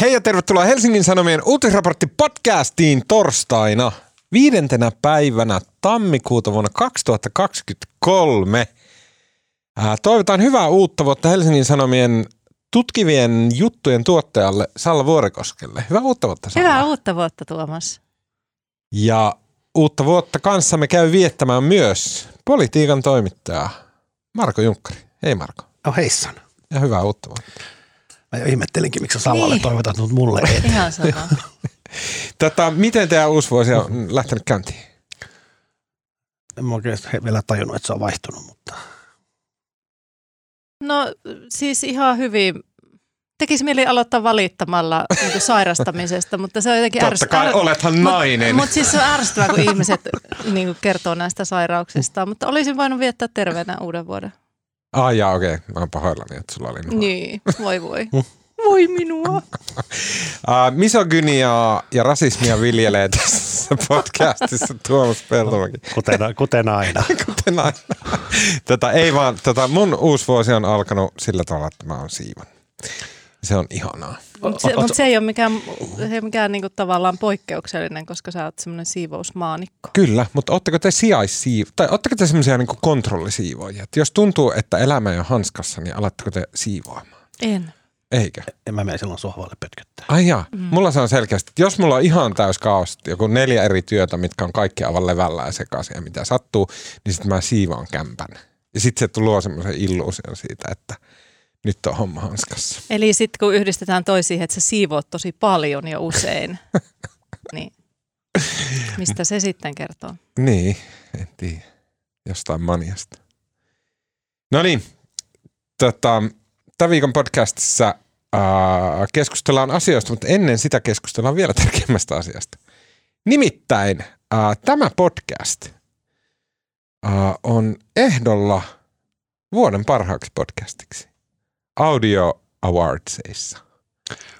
Hei ja tervetuloa Helsingin Sanomien uutisraportti podcastiin torstaina viidentenä päivänä tammikuuta vuonna 2023. Ää, toivotaan hyvää uutta vuotta Helsingin Sanomien tutkivien juttujen tuottajalle Salla Vuorikoskelle. Hyvää uutta vuotta Salla. Hyvää uutta vuotta Tuomas. Ja uutta vuotta kanssamme käy viettämään myös politiikan toimittaja Marko Junkkari. Hei Marko. No heissan. Ja hyvää uutta vuotta. Mä jo ihmettelinkin, miksi sä Savalle Niin. toivotat, mutta mulle et. Ihan sama. Tätä, miten teidän uusi vuosi on lähtenyt käyntiin? En mä oikein he- vielä tajunnut, että se on vaihtunut, mutta No siis ihan hyvin. Tekisi mieli aloittaa valittamalla niin sairastamisesta, mutta se on jotenkin Totta kai, olethan nainen. Mutta siis se on ärsyttävää, kun ihmiset niin kuin kertoo näistä sairauksista. Mutta olisin voinut viettää terveenä uuden vuoden. Ah jaa, okei. Okay. Mä oon pahoillani, että sulla oli nuha. Niin, voi voi. Voi minua. Uh, misogyniaa ja rasismia viljelee tässä podcastissa Tuomas Peltomäki. kuten, kuten aina. Kuten aina. Tätä ei vaan, tätä mun uusi vuosi on alkanut sillä tavalla, että mä oon siivan. Se on ihanaa. Mutta se, mut se ei ole mikään, se ei mikään niinku tavallaan poikkeuksellinen, koska sä oot semmoinen siivousmaanikko. Kyllä, mutta ootteko te sijaissiivo, tai ootteko te semmoisia niin kontrollisiivoja? Että jos tuntuu, että elämä ei ole hanskassa, niin alatteko te siivoamaan? En. Eikö? En mä mene silloin sohvalle pötköttää. Ai jaa, mm. mulla se on selkeästi, että jos mulla on ihan täys kaos, joku neljä eri työtä, mitkä on kaikki aivan levällä ja sekaisin ja mitä sattuu, niin sitten mä siivoan kämpän. Ja sitten se luo semmoisen illuusion siitä, että nyt on homma hanskassa. Eli sitten kun yhdistetään toisiin, että sä siivoot tosi paljon ja usein, niin mistä se sitten kertoo? Niin, en tiedä. Jostain maniasta. No niin, tota, tämän viikon podcastissa äh, keskustellaan asioista, mutta ennen sitä keskustellaan vielä tärkeimmästä asiasta. Nimittäin äh, tämä podcast äh, on ehdolla vuoden parhaaksi podcastiksi Audio Awardsissa.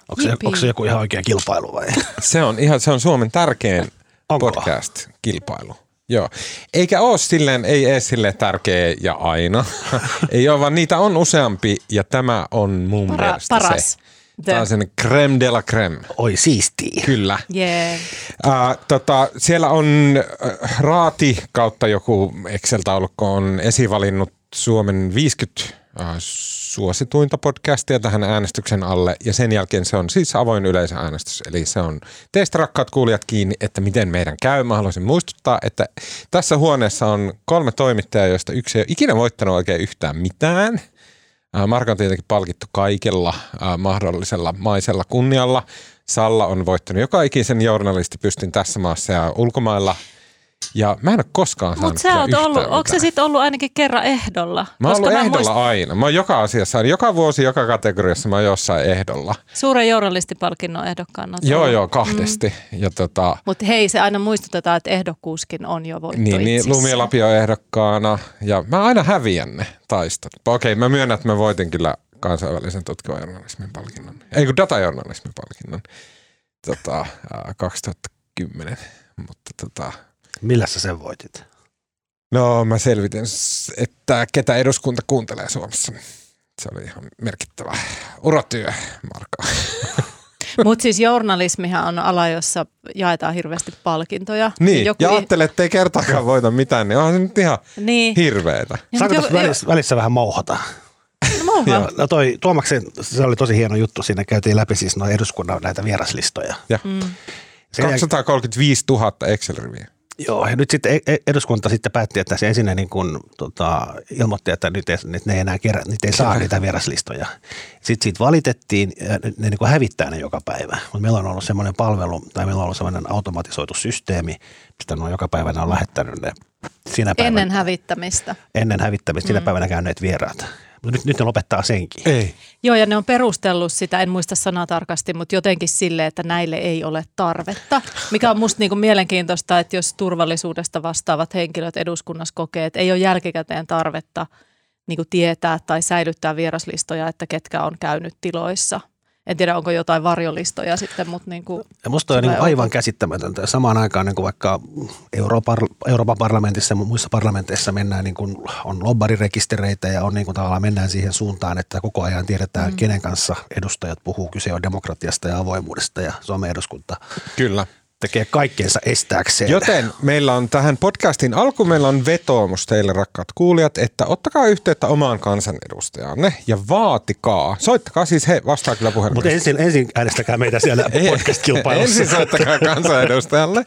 Onko se, onko se joku ihan oikea kilpailu vai? Se on, ihan, se on Suomen tärkein Onko? podcast-kilpailu. Joo. Eikä ole silleen, ei edes silleen tärkeä ja aina. ei ole, vaan niitä on useampi ja tämä on mun Para, mielestä paras. se. Tämä on sen creme de la creme. Oi siistiä. Kyllä. Yeah. Äh, tota, siellä on äh, Raati kautta joku Excel-taulukko on esivalinnut Suomen 50 äh, suosituinta podcastia tähän äänestyksen alle ja sen jälkeen se on siis avoin yleisöäänestys. Eli se on teistä rakkaat kuulijat kiinni, että miten meidän käy. Mä haluaisin muistuttaa, että tässä huoneessa on kolme toimittajaa, joista yksi ei ole ikinä voittanut oikein yhtään mitään. Äh, Marko on tietenkin palkittu kaikella äh, mahdollisella maisella kunnialla. Salla on voittanut joka ikisen journalistipystin tässä maassa ja ulkomailla. Ja mä en ole koskaan saanut Mutta sä oot ollut, onko se sitten ollut ainakin kerran ehdolla? Mä oon ollut ehdolla muistan- aina. Mä oon joka asiassa, joka vuosi, joka kategoriassa mä oon jossain ehdolla. Suuren journalistipalkinnon ehdokkaana. Joo, joo, kahdesti. Mm. Ja tota, Mutta hei, se aina muistutetaan, että ehdokkuuskin on jo voitto niin, niin itsessään. Lumi ja Lapio on ehdokkaana. Ja mä aina häviän ne taistot. Okei, mä myönnän, että mä voitin kyllä kansainvälisen tutkivan journalismin palkinnon. Ei kun datajournalismin palkinnon. Tota, ää, 2010. Mutta tota, Millä sä sen voitit? no mä selvitin, että ketä eduskunta kuuntelee Suomessa. Se oli ihan merkittävä uratyö, Marko. Mutta siis journalismihan on ala, jossa jaetaan hirveästi palkintoja. Niin, Joku ja ajattelee, että ei kertaakaan voita mitään, niin onhan se nyt ihan niin. hirveetä. Ja Saanko tässä jo- välissä, välissä vähän mauhata? No. No, toi Tuomaksen, se oli tosi hieno juttu. Siinä käytiin läpi siis noin eduskunnan näitä vieraslistoja. Ja Mm. Sen jäl- 235 000 Excel-riviä. Joo, ja nyt sitten e- e- eduskunta sitten päätti, että se ensin niin kuin, tota, ilmoitti, että nyt ei, nyt ne ei enää kerää, nyt ei saa niitä vieraslistoja. Sitten siitä valitettiin, ja ne, niin kuin hävittää ne joka päivä. Mutta meillä on ollut semmoinen palvelu, tai meillä on ollut semmoinen automatisoitu systeemi, mistä ne on joka päivä ne on lähettänyt ne siinä päivänä, Ennen hävittämistä. ennen hävittämistä, sinä päivänä käyneet vieraat. Mutta nyt, nyt ne lopettaa senkin. Ei. Joo, ja ne on perustellut sitä, en muista sanaa tarkasti, mutta jotenkin sille, että näille ei ole tarvetta. Mikä on musta niinku mielenkiintoista, että jos turvallisuudesta vastaavat henkilöt eduskunnassa kokee, että ei ole jälkikäteen tarvetta niinku tietää tai säilyttää vieraslistoja, että ketkä on käynyt tiloissa. En tiedä, onko jotain varjolistoja sitten, mutta niin kuin ja musta on niin vai aivan käsittämätöntä. Samaan aikaan niin kuin vaikka Euroopan, Euroopan parlamentissa ja muissa parlamenteissa mennään, niin kuin on lobbarirekistereitä ja on niin kuin tavallaan mennään siihen suuntaan, että koko ajan tiedetään, mm. kenen kanssa edustajat puhuu. Kyse on demokratiasta ja avoimuudesta ja Suomen eduskunta Kyllä. Tekee kaikkeensa estääkseen. Joten meillä on tähän podcastin alku, meillä on vetoomus teille rakkaat kuulijat, että ottakaa yhteyttä omaan kansanedustajanne ja vaatikaa. Soittakaa siis, he vastaa kyllä Mutta puhelimesta. ensin, ensin äänestäkää meitä siellä podcast-kilpailussa. Ensin soittakaa kansanedustajalle.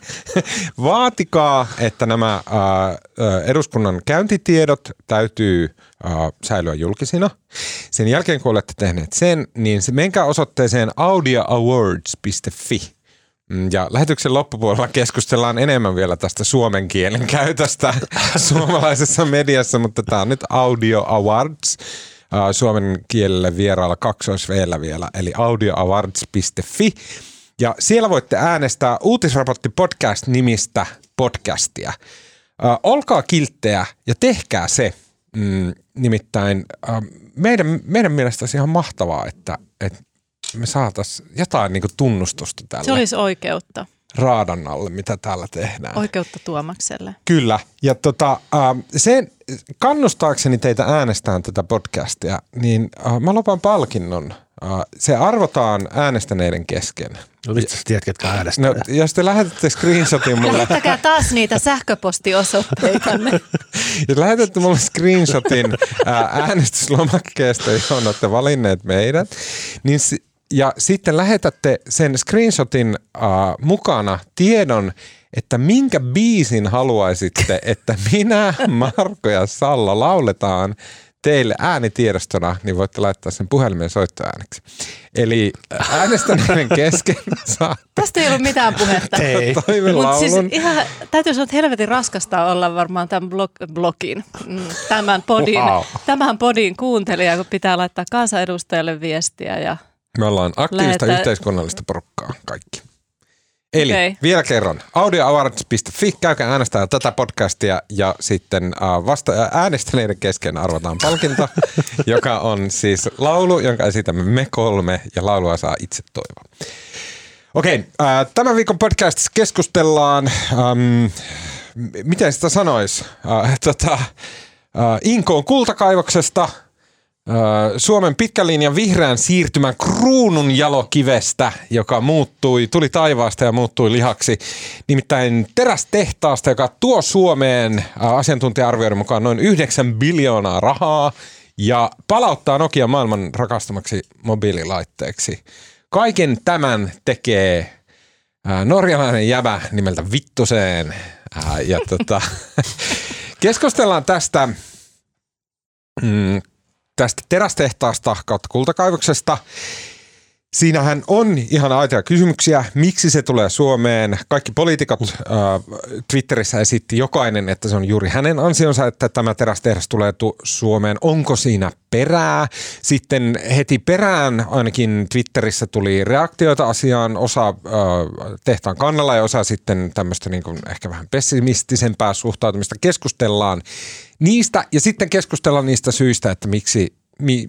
Vaatikaa, että nämä äh, äh, eduskunnan käyntitiedot täytyy äh, säilyä julkisina. Sen jälkeen, kun olette tehneet sen, niin se, menkää osoitteeseen audioawards.fi. Mm, Ja lähetyksen loppupuolella keskustellaan enemmän vielä tästä suomen kielen käytöstä suomalaisessa mediassa, mutta tämä on nyt Audio Awards suomen kielelle vieraalla kaksoisveellä vielä, eli audioawards.fi. Ja siellä voitte äänestää Uutisraportti podcast-nimistä podcastia. Äh, olkaa kilttejä ja tehkää se. Mm, nimittäin meidän, meidän mielestä olisi ihan mahtavaa, että, että me saataisiin jotain niin tunnustusta tälle Se olisi oikeutta. raadan alle, mitä täällä tehdään. Oikeutta Tuomakselle. Kyllä. Ja tota, äh, sen, kannustaakseni teitä äänestämään tätä podcastia, niin äh, mä lopan palkinnon. Äh, se arvotaan äänestäneiden kesken. No mistä sä tiedät, ketkä äänestää? No, jos te lähetätte screenshotin mulle, Lähettäkää taas niitä sähköpostiosoitteitanne. jos lähetätte mulle screenshotin ää, äänestyslomakkeesta, johon olette valinneet meidät, niin si- ja sitten lähetätte sen screenshotin äh, mukana tiedon, että minkä biisin haluaisitte, että minä, Marko ja Salla lauletaan teille äänitiedostona, niin voitte laittaa sen puhelimen soittoääneksi. Eli äänestäneiden kesken saa Tästä ei ollut mitään puhetta. Ei. Mutta siis ihan, täytyy sanoa, että helvetin raskasta olla varmaan tämän blog, blogin, mm, tämän podin, Wow. tämän podin kuuntelija, kun pitää laittaa kansanedustajalle viestiä. Ja, Me ollaan aktiivista Lähetä- yhteiskunnallista porukkaa kaikki. Eli okay. Vielä kerran, audioawards.fi, käykää äänestää tätä podcastia ja sitten äh, vasta äänestäneiden kesken arvotaan palkinto, joka on siis laulu, jonka esitämme me kolme ja laulua saa itse toivoa. Okei, äh, tämän viikon podcastissa keskustellaan, ähm, m- miten sitä sanoisi, äh, tota, äh, Inkoon kultakaivoksesta, Suomen pitkän linjan vihreän siirtymän kruunun jalokivestä, joka muuttui, tuli taivaasta ja muuttui lihaksi. Nimittäin terästehtaasta, joka tuo Suomeen asiantuntija-arvioiden mukaan noin 9 biljoonaa rahaa ja palauttaa Nokia maailman rakastamaksi mobiililaitteeksi. Kaiken tämän tekee norjalainen jäbä nimeltä Vittuseen. Ja tota, keskustellaan tästä, mm, tästä terästehtaasta kautta kultakaivoksesta. Siinähän on ihan aitoja kysymyksiä, miksi se tulee Suomeen. Kaikki poliitikot äh, Twitterissä esitti jokainen, että se on juuri hänen ansionsa, että tämä terästehdas tulee tu- Suomeen. Onko siinä perää? Sitten heti perään ainakin Twitterissä tuli reaktioita asiaan, osa äh, tehtaan kannalla ja osa sitten tämmöistä niin kuin ehkä vähän pessimistisempää suhtautumista. Keskustellaan niistä ja sitten keskustellaan niistä syistä, että miksi, mi,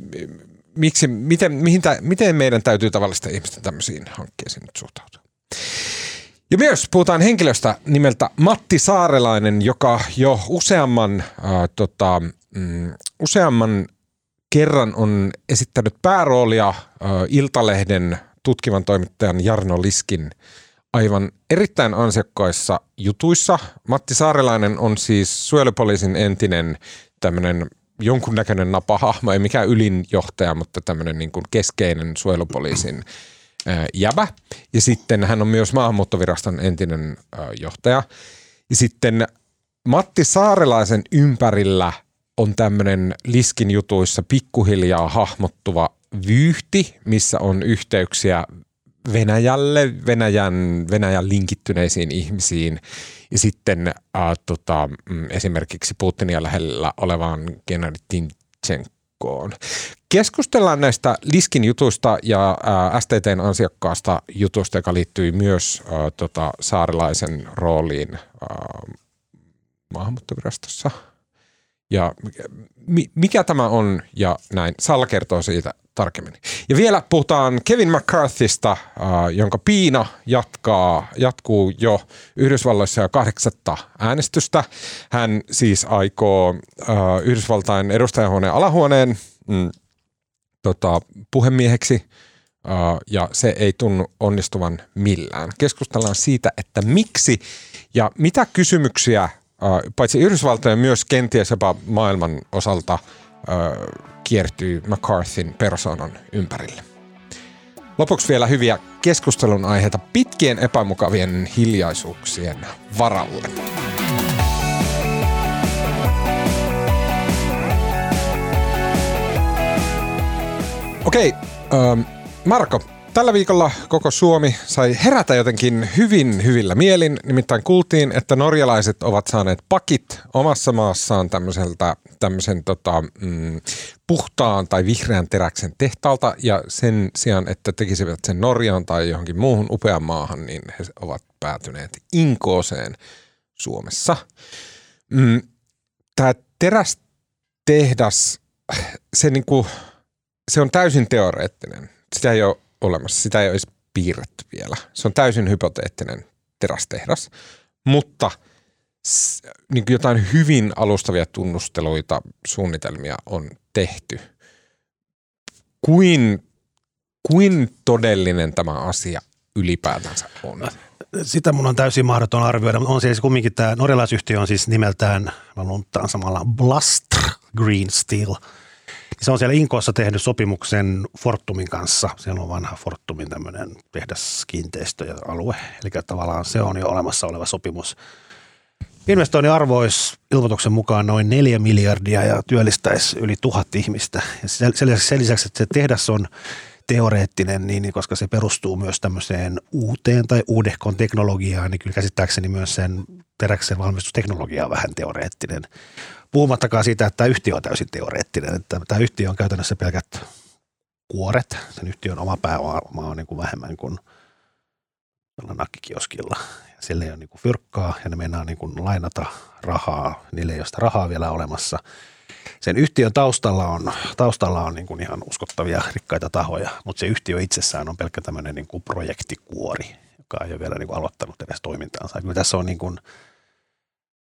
miksi, miten, mihin miten meidän täytyy tavallisten ihmisten tämmöisiin hankkeisiin nyt suhtautua. Ja myös puhutaan henkilöstä nimeltä Matti Saarelainen, joka jo useamman, äh, tota, mm, useamman kerran on esittänyt pääroolia äh, Iltalehden tutkivan toimittajan Jarno Liskin aivan erittäin ansiokkaissa jutuissa. Matti Saarelainen on siis suojelupoliisin entinen tämmöinen jonkunnäköinen napahahmo, ei mikään ylinjohtaja, mutta tämmöinen niin kuin keskeinen suojelupoliisin ää, jäbä. Ja sitten hän on myös maahanmuuttoviraston entinen johtaja. Ja sitten Matti Saarelaisen ympärillä on tämmöinen Liskin jutuissa pikkuhiljaa hahmottuva vyyhti, missä on yhteyksiä Venäjälle, Venäjän, Venäjän linkittyneisiin ihmisiin ja sitten äh, tota, mm, esimerkiksi Putinia lähellä olevaan Gennady Timchenkoon. Keskustellaan näistä Liskin jutuista ja äh, STTn ansiokkaasta jutusta, joka liittyy myös äh, tota, saarilaisen rooliin äh, maahanmuuttovirastossa. Ja mi, mikä tämä on ja näin. Salla kertoo siitä tarkemmin. Ja vielä puhutaan Kevin McCarthysta, äh, jonka piina jatkaa, jatkuu jo Yhdysvalloissa jo kahdeksatta äänestystä. Hän siis aikoo äh, Yhdysvaltain edustajahuoneen alahuoneen mm, tota, puhemieheksi ja se ei tunnu onnistuvan millään. Keskustellaan siitä, että miksi ja mitä kysymyksiä paitsi Yhdysvaltojen myös kenties jopa maailman osalta – kiertyy McCarthyn persoonan ympärille. Lopuksi vielä hyviä keskustelun aiheita pitkien epämukavien hiljaisuuksien varalle. Okei, okay, Marko, Tällä viikolla koko Suomi sai herätä jotenkin hyvin hyvillä mielin. Nimittäin kuultiin, että norjalaiset ovat saaneet pakit omassa maassaan tämmöiseltä, tämmöisen tota, mm, puhtaan tai vihreän teräksen tehtaalta. Ja sen sijaan, että tekisivät sen Norjaan tai johonkin muuhun upean maahan, niin he ovat päätyneet Inkooseen Suomessa. Mm, Tämä terästehdas, se, niinku, se on täysin teoreettinen. Sitä ei ole olemassa. Sitä ei olisi piirretty vielä. Se on täysin hypoteettinen terästehdas, mutta niin jotain hyvin alustavia tunnusteluita, suunnitelmia on tehty. Kuin, kuin todellinen tämä asia ylipäätänsä on? Sitä mun on täysin mahdoton arvioida, mutta on siis kumminkin tämä norjalaisyhtiö on siis nimeltään, mä samalla Blastr Green Steel – se on siellä Inkoossa tehnyt sopimuksen Fortumin kanssa. Siellä on vanha Fortumin tämmöinen tehdaskiinteistöalue. Eli tavallaan se on jo olemassa oleva sopimus. Investoinnin arvo olisi ilmoituksen mukaan noin 4 miljardia ja työllistäisi yli tuhat ihmistä. Ja sen lisäksi, sen lisäksi, että se tehdas on teoreettinen, niin, niin koska se perustuu myös tämmöiseen uuteen tai uudehkon teknologiaan, niin kyllä käsittääkseni myös sen teräksen valmistusteknologia on vähän teoreettinen. Puhumattakaan siitä, että tämä yhtiö on täysin teoreettinen. Että tämä yhtiö on käytännössä pelkät kuoret. Sen yhtiön oma pääoma on niin kuin vähemmän kuin nakkikioskilla. Sillä ei ole niin kuin fyrkkaa ja ne meinaa niin kuin lainata rahaa. Niille ei ole sitä rahaa vielä olemassa. Sen yhtiön taustalla on, taustalla on niin kuin ihan uskottavia rikkaita tahoja, mutta se yhtiö itsessään on pelkkä tämmöinen niin kuin projektikuori, joka ei ole vielä niin kuin aloittanut edes toimintaansa. Kyllä tässä on niin kuin –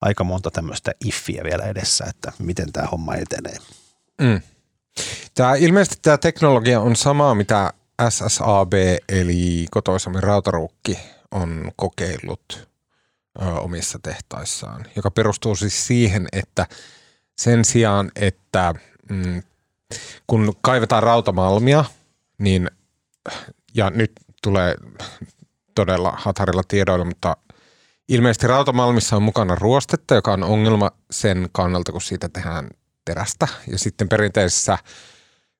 aika monta tämmöistä iffiä vielä edessä, että miten tämä homma etenee. Mm. Tämä, ilmeisesti tämä teknologia on samaa, mitä SSAB eli kotoisamme rautaruukki on kokeillut ö, omissa tehtaissaan, joka perustuu siis siihen, että sen sijaan, että mm, kun kaivetaan rautamalmia, niin ja nyt tulee todella hatarilla tiedoilla, mutta Ilmeisesti rautamalmissa on mukana ruostetta, joka on ongelma sen kannalta, kun siitä tehdään terästä. Ja sitten perinteisessä,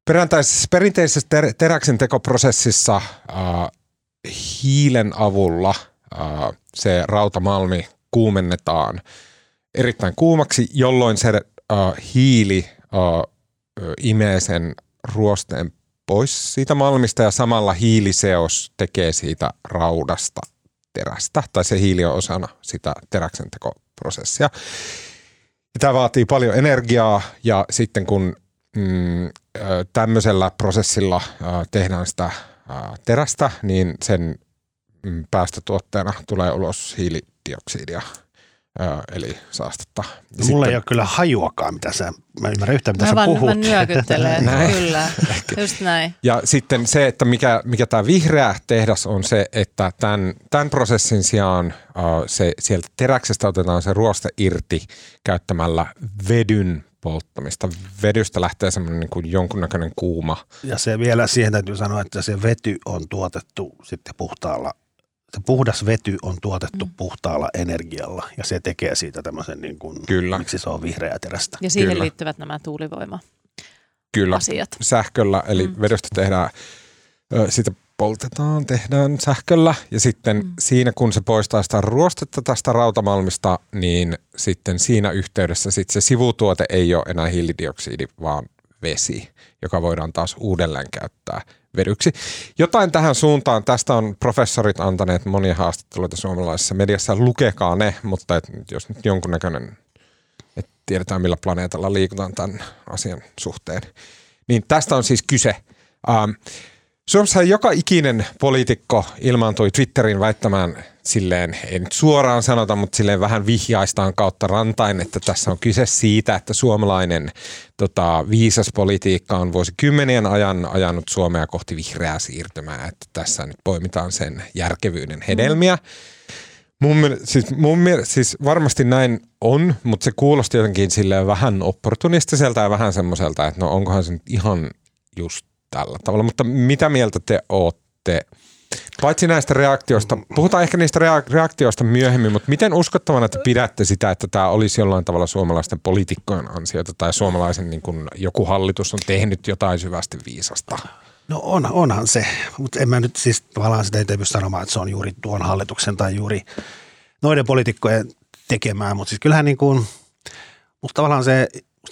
perinteisessä, perinteisessä ter, teräksen tekoprosessissa äh, hiilen avulla äh, se rautamalmi kuumennetaan erittäin kuumaksi, jolloin se äh, hiili äh, imee sen ruosteen pois siitä malmista ja samalla hiiliseos tekee siitä raudasta terästä, tai se hiili on osana sitä teräksentekoprosessia. Tämä vaatii paljon energiaa, ja sitten kun mm, tämmöisellä prosessilla tehdään sitä terästä, niin sen mm, päästötuotteena tulee ulos hiilidioksidia – eli saastetta. No, mulla sitten, ei ole kyllä hajuakaan, mitä sä, mä ymmärrän yhtään, mitä mä sä vaan, puhut. Mä nyökyttelen, kyllä, just näin. Ja sitten se, että mikä, mikä tämä vihreä tehdas on se, että tämän, tämän prosessin sijaan se, sieltä teräksestä otetaan se ruoste irti käyttämällä vedyn polttamista. Vedystä lähtee semmoinen niin kuin jonkunnäköinen kuuma. Ja se vielä siihen täytyy sanoa, että se vety on tuotettu sitten puhtaalla että puhdas vety on tuotettu mm. puhtaalla energialla ja se tekee siitä tämmöisen niin kuin, Kyllä. miksi se on vihreä terästä. Ja siihen Kyllä. liittyvät nämä tuulivoima Kyllä, asiat. sähköllä, eli mm. vedestä tehdään, sitä poltetaan, tehdään sähköllä ja sitten mm. siinä kun se poistaa sitä ruostetta tästä rautamalmista, niin sitten siinä yhteydessä sit se sivutuote ei ole enää hiilidioksidi, vaan vesi, joka voidaan taas uudelleen käyttää vedyksi. Jotain tähän suuntaan, tästä on professorit antaneet monia haastatteluita suomalaisessa mediassa, lukekaa ne, mutta et, jos nyt jonkunnäköinen, että tiedetään millä planeetalla liikutaan tämän asian suhteen. Niin tästä on siis kyse. Ähm, Suomessa joka ikinen poliitikko ilmaantui Twitterin väittämään silleen, ei nyt suoraan sanota, mutta silleen vähän vihjaistaan kautta rantain, että tässä on kyse siitä, että suomalainen tota, viisas politiikka on vuosikymmenien ajan ajanut Suomea kohti vihreää siirtymää, että tässä nyt poimitaan sen järkevyyden hedelmiä. Mun, siis, mun siis varmasti näin on, mutta se kuulosti jotenkin silleen vähän opportunistiselta ja vähän semmoiselta, että no onkohan se nyt ihan just tällä tavalla. Mutta mitä mieltä te ootte? Paitsi näistä reaktioista, puhutaan ehkä niistä reaktioista myöhemmin, mutta miten uskottavana te pidätte sitä, että tämä olisi jollain tavalla suomalaisten poliitikkojen ansiota tai suomalaisen niin kuin joku hallitus on tehnyt jotain syvästi viisasta? No on, onhan se, mutta en mä nyt siis tavallaan sitä ei pysty sanomaan, että se on juuri tuon hallituksen tai juuri noiden poliitikkojen tekemää, mutta siis kyllähän niin kuin, musta tavallaan se,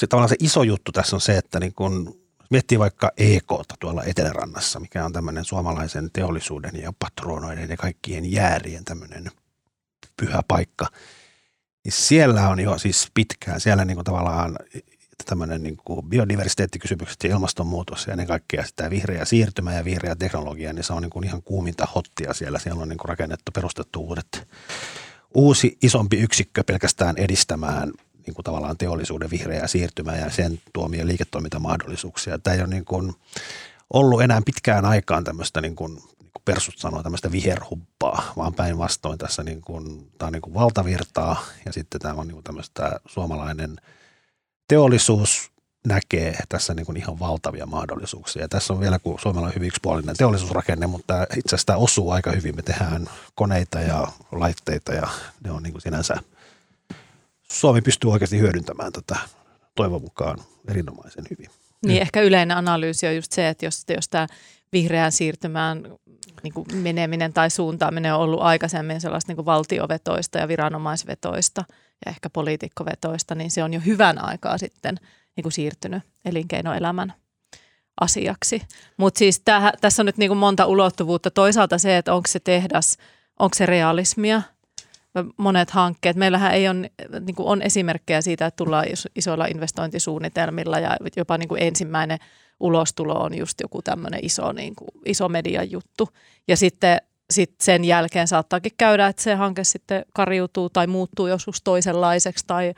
tavallaan se iso juttu tässä on se, että niin kuin miettii vaikka EK tuolla Etelärannassa, mikä on tämmöinen suomalaisen teollisuuden ja patronoiden ja kaikkien jäärien tämmöinen pyhä paikka, niin siellä on jo siis pitkään, siellä niin kuin tavallaan tämmöinen niin kuin biodiversiteettikysymykset ja ilmastonmuutos ja ennen kaikkea sitä vihreä siirtymä ja vihreä teknologia, niin se on niin kuin ihan kuuminta hottia siellä. Siellä on niin kuin rakennettu, perustettu uudet, uusi isompi yksikkö pelkästään edistämään niin kuin tavallaan teollisuuden vihreää siirtymää ja sen tuomia liiketoimintamahdollisuuksia. Tämä ei ole niin kuin ollut enää pitkään aikaan tämmöistä niin kuin, niin kuin persut sanoo, tämmöistä viherhuppaa, vaan päinvastoin tässä niin kuin, tämä on niin kuin valtavirtaa ja sitten tämä on niin kuin tämmöistä suomalainen teollisuus näkee tässä niin kuin ihan valtavia mahdollisuuksia. Ja tässä on vielä, kun Suomella on hyvin yksipuolinen teollisuusrakenne, mutta itse asiassa tämä osuu aika hyvin. Me tehdään koneita ja laitteita ja ne on niin kuin sinänsä – Suomi pystyy oikeasti hyödyntämään tätä toivon mukaan erinomaisen hyvin. Niin, ehkä yleinen analyysi on just se, että jos, jos tämä vihreään siirtymään niin kuin meneminen tai suuntaaminen on ollut aikaisemmin sellaista niin kuin valtiovetoista ja viranomaisvetoista ja ehkä poliitikkovetoista, niin se on jo hyvän aikaa sitten niin kuin siirtynyt elinkeinoelämän asiaksi. Mutta siis täh, tässä on nyt niin kuin monta ulottuvuutta. Toisaalta se, että onko se tehdas, onko se realismia – monet hankkeet. Meillähän ei ole, niin on esimerkkejä siitä, että tullaan isoilla investointisuunnitelmilla ja jopa niin kuin ensimmäinen ulostulo on just joku tämmöinen iso, niin kuin, iso median juttu. Ja sitten sit sen jälkeen saattaakin käydä, että se hanke sitten kariutuu tai muuttuu joskus toisenlaiseksi tai,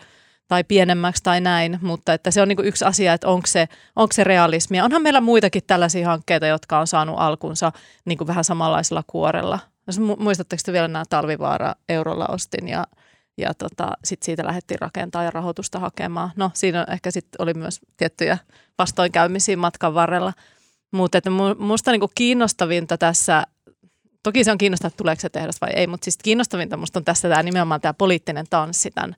tai pienemmäksi tai näin, mutta että se on niin yksi asia, että onko se, onko se realismia. Onhan meillä muitakin tällaisia hankkeita, jotka on saanut alkunsa niin vähän samanlaisella kuorella Muistatteko te vielä nämä talvivaara eurolla ostin ja, ja tota, sitten siitä lähdettiin rakentaa ja rahoitusta hakemaan. No siinä ehkä sitten oli myös tiettyjä vastoinkäymisiä matkan varrella. Mutta musta niinku kiinnostavinta tässä, toki se on kiinnostavaa, että tuleeko se tehdas vai ei, mutta siis kiinnostavinta musta on tässä tämä nimenomaan tämä poliittinen tanssi tämän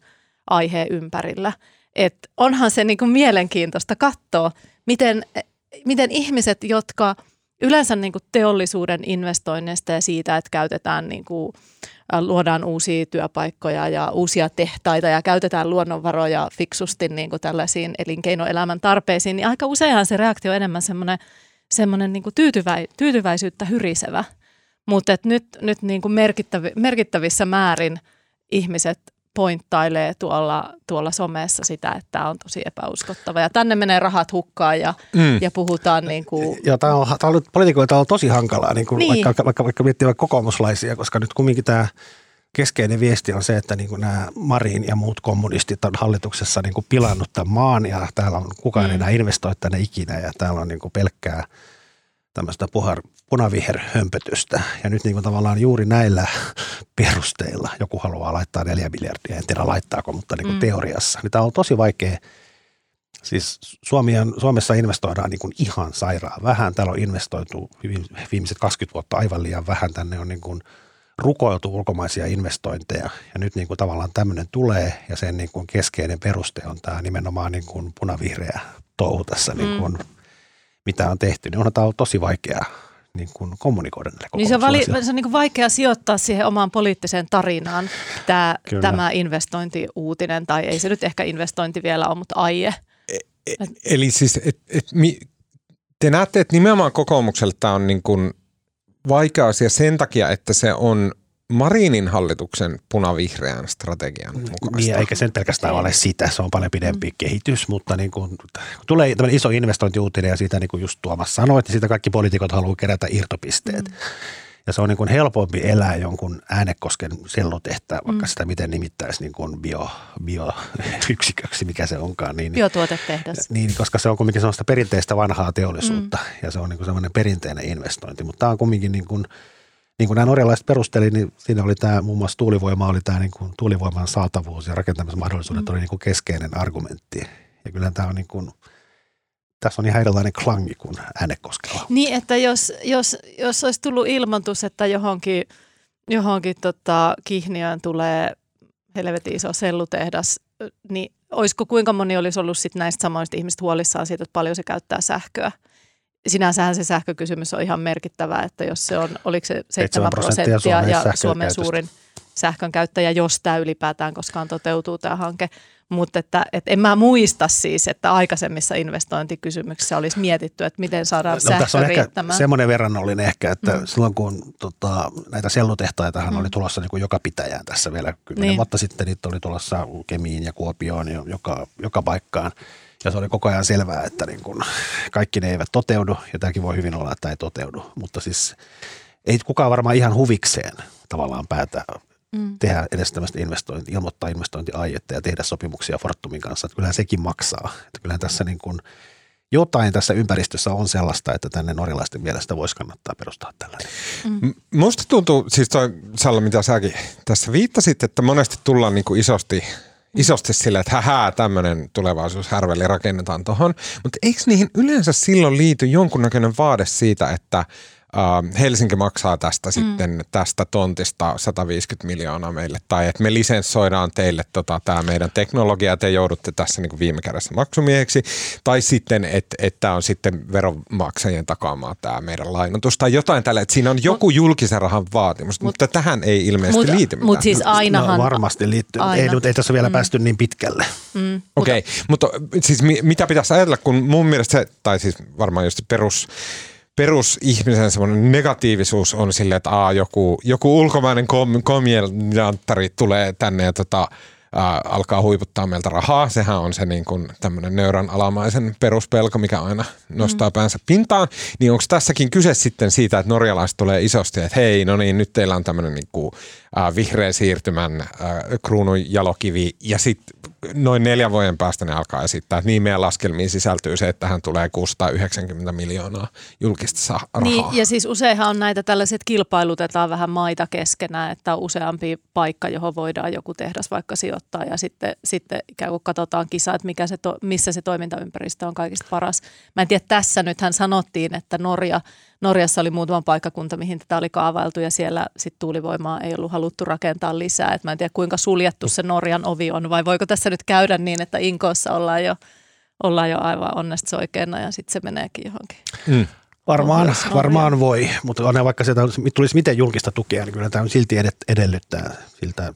aiheen ympärillä. Et onhan se niinku mielenkiintoista katsoa, miten, miten ihmiset, jotka – yleensä niin kuin teollisuuden investoinneista ja siitä, että käytetään niin kuin, luodaan uusia työpaikkoja ja uusia tehtaita ja käytetään luonnonvaroja fiksusti niin kuin tällaisiin elinkeinoelämän tarpeisiin, niin aika useinhan se reaktio on enemmän semmoinen, semmoinen niin kuin tyytyväi, tyytyväisyyttä hyrisevä. Mutta nyt, nyt niin kuin merkittävi, merkittävissä määrin ihmiset pointtailee tuolla, tuolla somessa sitä, että tämä on tosi epäuskottava. Ja tänne menee rahat hukkaan ja, mm. ja puhutaan niin kuin... Ja tämä on, tämä on poliitikoita on tosi hankalaa, niin kuin niin. Vaikka, vaikka, vaikka miettii vaikka kokoomuslaisia, koska nyt kumminkin tämä keskeinen viesti on se, että niin kuin nämä Marin ja muut kommunistit on hallituksessa niin kuin pilannut tämän maan ja täällä on kukaan mm. enää investoi tänne ikinä ja täällä on niin kuin pelkkää tämmöistä puhar, punaviherhömpötystä. Ja nyt niin kuin tavallaan juuri näillä perusteilla joku haluaa laittaa neljä miljardia, en tiedä laittaako, mutta niin kuin mm. teoriassa. Niin tämä on tosi vaikea. Siis Suomi on, Suomessa investoidaan niin kuin ihan sairaan vähän. Täällä on investoitu viimeiset 20 vuotta aivan liian vähän. Tänne on niin kuin rukoiltu ulkomaisia investointeja ja nyt niin kuin tavallaan tämmöinen tulee ja sen niin kuin keskeinen peruste on tämä nimenomaan niin kuin punavihreä touhu tässä mm. niin kuin, mitä on tehty. Niin onhan tämä ollut tosi vaikeaa niin kuin kommunikoida näille niin se on, vali, se on niin kuin vaikea sijoittaa siihen omaan poliittiseen tarinaan tämä, tämä investointiuutinen, tai ei se nyt ehkä investointi vielä ole, mutta aie. E, e, eli siis, et, et, mi, te näette, että nimenomaan kokoomukselle tämä on niin kuin vaikea asia sen takia, että se on Marinin hallituksen punavihreän strategian mukaista. Niin, eikä sen pelkästään ole sitä, se on paljon pidempi mm. kehitys, mutta niin kun, kun tulee tämmöinen iso investointiuutinen ja siitä niin kuin just Tuomas sanoi, että siitä kaikki poliitikot haluaa kerätä irtopisteet. Mm. Ja se on niin kuin helpompi elää jonkun äänekosken sellutehtaan, vaikka mm. sitä miten nimittäisi niin kuin bio, bioyksiköksi, mikä se onkaan. Niin, Biotuotetehdas. Niin, koska se on kuitenkin sellaista perinteistä vanhaa teollisuutta mm. ja se on niin kuin sellainen perinteinen investointi. Mutta tämä on kuitenkin niin kuin, niin kuin nämä norjalaiset perusteli, niin siinä oli tämä muun muassa tuulivoima, oli tämä niin kuin tuulivoiman saatavuus ja rakentamismahdollisuudet mm. oli niin kuin keskeinen argumentti. Ja kyllä tämä on niin kuin – tässä on ihan erilainen klangi kuin äänekoskella. Niin, että jos, jos, jos olisi tullut ilmoitus, että johonkin, johonkin tota, Kihniöön tulee helvetin iso sellutehdas, niin olisiko kuinka moni olisi ollut sit näistä samoista ihmistä huolissaan siitä, että paljon se käyttää sähköä? Sinänsähän se sähkökysymys on ihan merkittävä, että jos se on, oliko se 7 prosenttia, prosenttia ja Suomen suurin sähkön käyttäjä, jos tämä ylipäätään koskaan toteutuu tämä hanke – mutta että, että en mä muista siis, että aikaisemmissa investointikysymyksissä olisi mietitty, että miten saadaan no, sähkö tässä on riittämään. Ehkä semmoinen verrannollinen ehkä, että mm. silloin kun tota, näitä sellutehtaitahan mm. oli tulossa niin kuin joka pitäjään tässä vielä kymmenen niin. vuotta sitten, niitä oli tulossa Kemiin ja Kuopioon joka, joka paikkaan. Ja se oli koko ajan selvää, että niin kun kaikki ne eivät toteudu, ja tämäkin voi hyvin olla, että ei toteudu. Mutta siis ei kukaan varmaan ihan huvikseen tavallaan päätä mm. tehdä edes tämmöistä investointi, ilmoittaa investointiaietta ja tehdä sopimuksia Fortumin kanssa. Että kyllähän sekin maksaa. Että kyllähän tässä niin kuin jotain tässä ympäristössä on sellaista, että tänne norjalaisten mielestä voisi kannattaa perustaa tällainen. Mm. Musta tuntuu, siis toi Salla, mitä säkin tässä viittasit, että monesti tullaan niin kuin isosti isosti silleen, että hähää, tämmöinen tulevaisuushärveli rakennetaan tuohon. Mutta eikö niihin yleensä silloin liity jonkunnäköinen vaade siitä, että – Uh, Helsinki maksaa tästä mm. sitten tästä tontista 150 miljoonaa meille, tai että me lisenssoidaan teille tota, tämä meidän teknologia, ja te joudutte tässä niin kuin viime kädessä maksumieheksi, tai sitten, että et tämä on sitten veronmaksajien takaamaa tämä meidän lainotus, tai jotain tällä, että siinä on joku julkisen rahan vaatimus, mut, mutta tähän ei ilmeisesti mut, liity mitään. Mutta siis ainahan... No, varmasti liittyy, aina. ei, ei tässä vielä mm. päästy niin pitkälle. Mm, Okei, okay, mutta, mutta siis mitä pitäisi ajatella, kun mun mielestä se, tai siis varmaan just perus perusihmisen semmoinen negatiivisuus on silleen, että aa, joku, joku ulkomainen kom, komedianttari tulee tänne ja tota, ää, alkaa huiputtaa meiltä rahaa. Sehän on se niin kuin tämmöinen nöyrän alamaisen peruspelko, mikä aina nostaa mm. päänsä pintaan. Niin onko tässäkin kyse sitten siitä, että norjalaiset tulee isosti, että hei, no niin, nyt teillä on tämmöinen niin kuin, ää, vihreä siirtymän ää, kruunun jalokivi ja sitten noin neljän vuoden päästä ne alkaa esittää, että niin meidän laskelmiin sisältyy se, että tähän tulee 690 miljoonaa julkista rahaa. Niin, ja siis useinhan on näitä tällaiset kilpailutetaan vähän maita keskenään, että on useampi paikka, johon voidaan joku tehdas vaikka sijoittaa ja sitten, sitten ikään kuin katsotaan kisa, että mikä se to, missä se toimintaympäristö on kaikista paras. Mä en tiedä, tässä nythän sanottiin, että Norja – Norjassa oli muutama paikkakunta, mihin tätä oli kaavailtu ja siellä sitten tuulivoimaa ei ollut haluttu rakentaa lisää. Et mä en tiedä, kuinka suljettu se Norjan ovi on vai voiko tässä nyt käydä niin, että Inkoossa ollaan jo, ollaan jo aivan onnesta oikeana ja sitten se meneekin johonkin. Mm. Varmaan, varmaan voi, mutta on vaikka se tulisi miten julkista tukea, niin kyllä tämä silti edellyttää siltä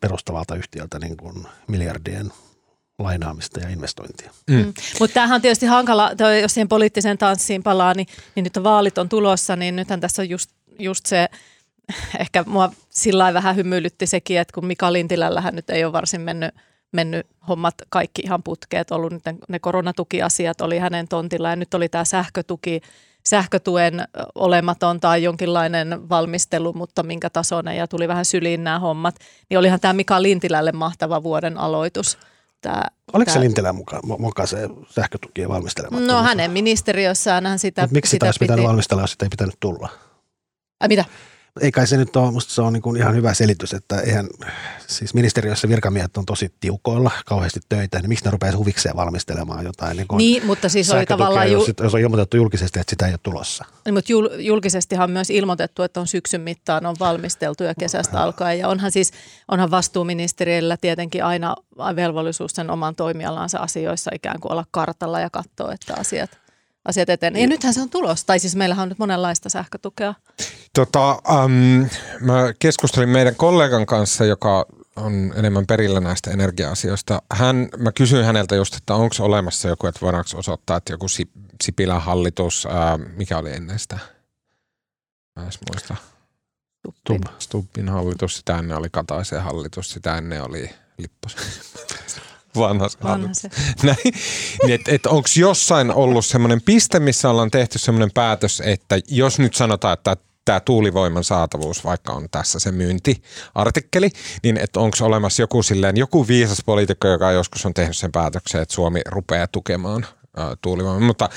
perustavalta yhtiöltä niin kuin miljardien lainaamista ja investointia. Mm. Mm. Mutta tämähän on tietysti hankala, jos siihen poliittiseen tanssiin palaa, niin, niin nyt vaalit on tulossa, niin nythän tässä on just, just se, ehkä mua sillä vähän hymyilytti sekin, että kun Mika Lintilällähän nyt ei ole varsin mennyt, mennyt hommat kaikki ihan putkeet, ollut nyt ne, ne koronatukiasiat oli hänen tontilla ja nyt oli tämä sähkötuki, sähkötuen olematon tai jonkinlainen valmistelu, mutta minkä tasoinen ja tuli vähän syliin nämä hommat, niin olihan tämä Mika Lintilälle mahtava vuoden aloitus – Tämä, Oliko tämä, se Lintilän mukaan, mukaan se sähkötukien valmistelema? No hänen ministeriössään hän sitä Mut miksi sitä, sitä olisi pitänyt valmistella, jos sitä ei pitänyt tulla? Ai mitä? Ei kai se nyt ole, musta se on niin kuin ihan hyvä selitys, että eihän, siis ministeriössä virkamiehet on tosi tiukoilla, kauheasti töitä, niin miksi ne rupeaisi huvikseen valmistelemaan jotain? Niin, niin mutta siis oli tavallaan... Jos, jos on ilmoitettu julkisesti, että sitä ei ole tulossa. Niin, mutta jul, julkisestihan on myös ilmoitettu, että on syksyn mittaan on valmisteltu ja kesästä alkaen. Ja onhan siis, onhan vastuuministeriöllä tietenkin aina velvollisuus sen oman toimialansa asioissa ikään kuin olla kartalla ja katsoa, että asiat asiat eteen. Ja nythän se on tulos, tai siis meillähän on nyt monenlaista sähkötukea. Tota, um, mä keskustelin meidän kollegan kanssa, joka on enemmän perillä näistä energia-asioista. Hän, mä kysyin häneltä just, että onko olemassa joku, että voidaanko osoittaa, että joku Sipilän hallitus, ää, mikä oli ennen sitä? Mä muista. Stubbin. Stubb. Stubbin hallitus, sitä ennen oli Kataisen hallitus, sitä ennen oli Lipposen. Vanha se Vanha hallitus. se. Näin. Niin, et, et onko jossain ollut semmoinen piste, missä ollaan tehty semmoinen päätös, että jos nyt sanotaan, että tämä tuulivoiman saatavuus, vaikka on tässä se myyntiartikkeli, niin että onko olemassa joku silleen, joku viisas poliitikko, joka joskus on tehnyt sen päätöksen, että Suomi rupeaa tukemaan tuulivoimaa, mutta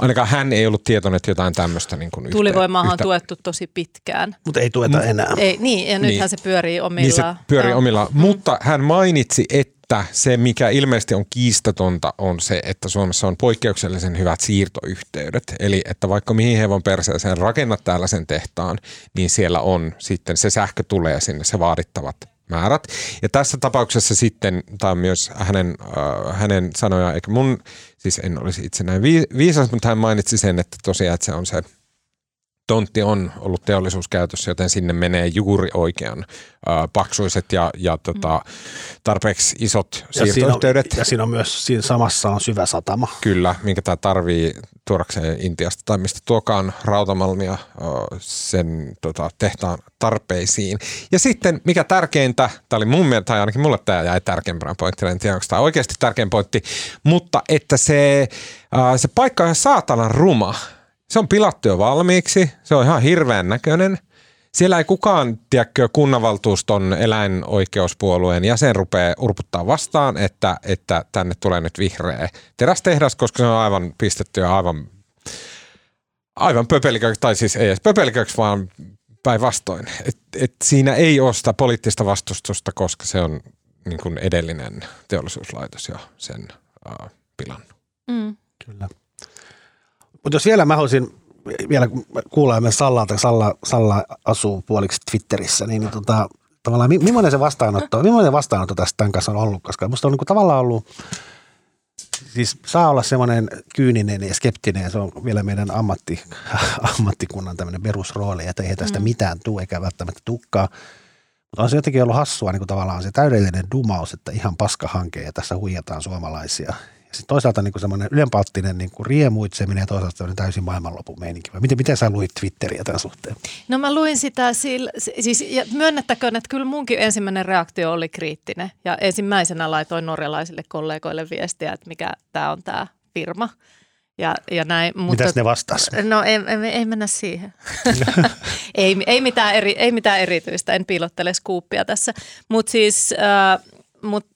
ainakaan hän ei ollut tietoinen, että jotain tämmöistä niin kuin Tuulivoimaahan on yhtä, tuettu tosi pitkään. Mutta ei tueta enää. Ei, niin, ja nythän Niin. se pyörii omillaan. Niin se pyörii Joo. omilla. Mutta hän mainitsi, että se, mikä ilmeisesti on kiistatonta, on se, että Suomessa on poikkeuksellisen hyvät siirtoyhteydet. Eli että vaikka mihin hevon perseeseen rakennat täällä sen tehtaan, niin siellä on sitten, se sähkö tulee sinne, se vaadittavat määrät. Ja tässä tapauksessa sitten, tämä on myös hänen, äh, hänen sanoja, eikä mun, siis en olisi itse näin vi- viisas, mutta hän mainitsi sen, että tosiaan, että se on se tontti on ollut teollisuuskäytössä, joten sinne menee juuri oikean äh, paksuiset ja, ja tota, tarpeeksi isot Ja siinä, on, siirtoyhteydet. ja siinä on myös, siinä samassa on syvä satama. Kyllä, minkä tämä tarvii tuodakseen Intiasta tai mistä tuokaan rautamalmia ö, sen tota, tehtaan tarpeisiin. Ja sitten, mikä tärkeintä, tämä oli mun mielestä, tai ainakin mulle tämä jäi tärkeimpänä pointtina, en tiedä onko tämä oikeasti tärkein pointti, mutta että se, ö, se paikka on saatanan ruma. Se on pilattu jo valmiiksi, se on ihan hirveän näköinen. Siellä ei kukaan, tiedätkö, kunnanvaltuuston eläinoikeuspuolueen jäsen rupeaa urputtaa vastaan, että, että tänne tulee nyt vihreä terästehdas, koska se on aivan pistetty ja aivan, aivan pöpeliköksi, tai siis ei edes pöpeliköksi, vaan päinvastoin. Et, et siinä ei ole sitä poliittista vastustusta, koska se on niin kuin edellinen teollisuuslaitos ja sen uh, pilannut. Mm. Kyllä. Mutta jos vielä mä haluaisin vielä kuulla myös Sallalta, Salla, Salla asuu puoliksi Twitterissä, niin, niin tota, tavallaan mi- millainen se vastaanotto, millainen vastaanotto tästä tämän kanssa on ollut, koska musta on niin kuin tavallaan ollut, siis saa olla semmoinen kyyninen ja skeptinen ja se on vielä meidän ammatti, ammattikunnan tämmöinen perusrooli, että ei tästä mitään tule eikä välttämättä tukkaa. Mutta on se jotenkin ollut hassua niin kuin tavallaan se täydellinen dumaus, että ihan paskahanke ja tässä huijataan suomalaisia. Sitten toisaalta niin kuin semmoinen ylenpalttinen niin kuin riemuitseminen ja toisaalta semmoinen täysin maailmanlopun meininki. Miten, miten sä luit Twitteriä tämän suhteen? No mä luin sitä, sillä, siis ja myönnettäköön, että kyllä munkin ensimmäinen reaktio oli kriittinen. Ja ensimmäisenä laitoin norjalaisille kollegoille viestiä, että mikä tämä on tämä firma. Ja, ja näin, mutta, Mitäs ne vastas? No ei, ei, ei mennä siihen. ei, ei, mitään eri, ei mitään erityistä, en piilottele skuuppia tässä. Mutta siis, äh, mut,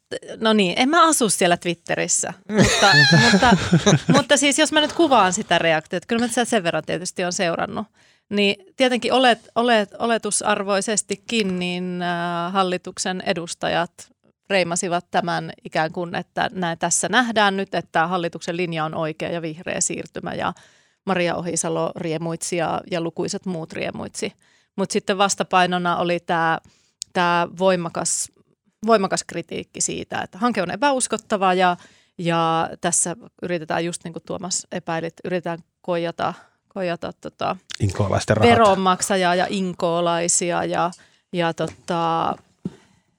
no niin, en mä asu siellä Twitterissä. mutta, mutta, mutta siis jos mä nyt kuvaan sitä reaktiota, kyllä mä sitä sen verran tietysti on seurannut. Niin tietenkin olet, olet, oletusarvoisestikin niin äh, hallituksen edustajat reimasivat tämän ikään kuin, että näin, tässä nähdään nyt, että hallituksen linja on oikea ja vihreä siirtymä ja Maria Ohisalo riemuitsi ja, ja lukuisat muut riemuitsi. Mutta sitten vastapainona oli tämä voimakas, voimakas kritiikki siitä, että hanke on epäuskottava ja, ja tässä yritetään just niin kuin Tuomas epäilit, yritetään koijata, koijata tota, veronmaksajaa ja inkoolaisia ja, ja tota,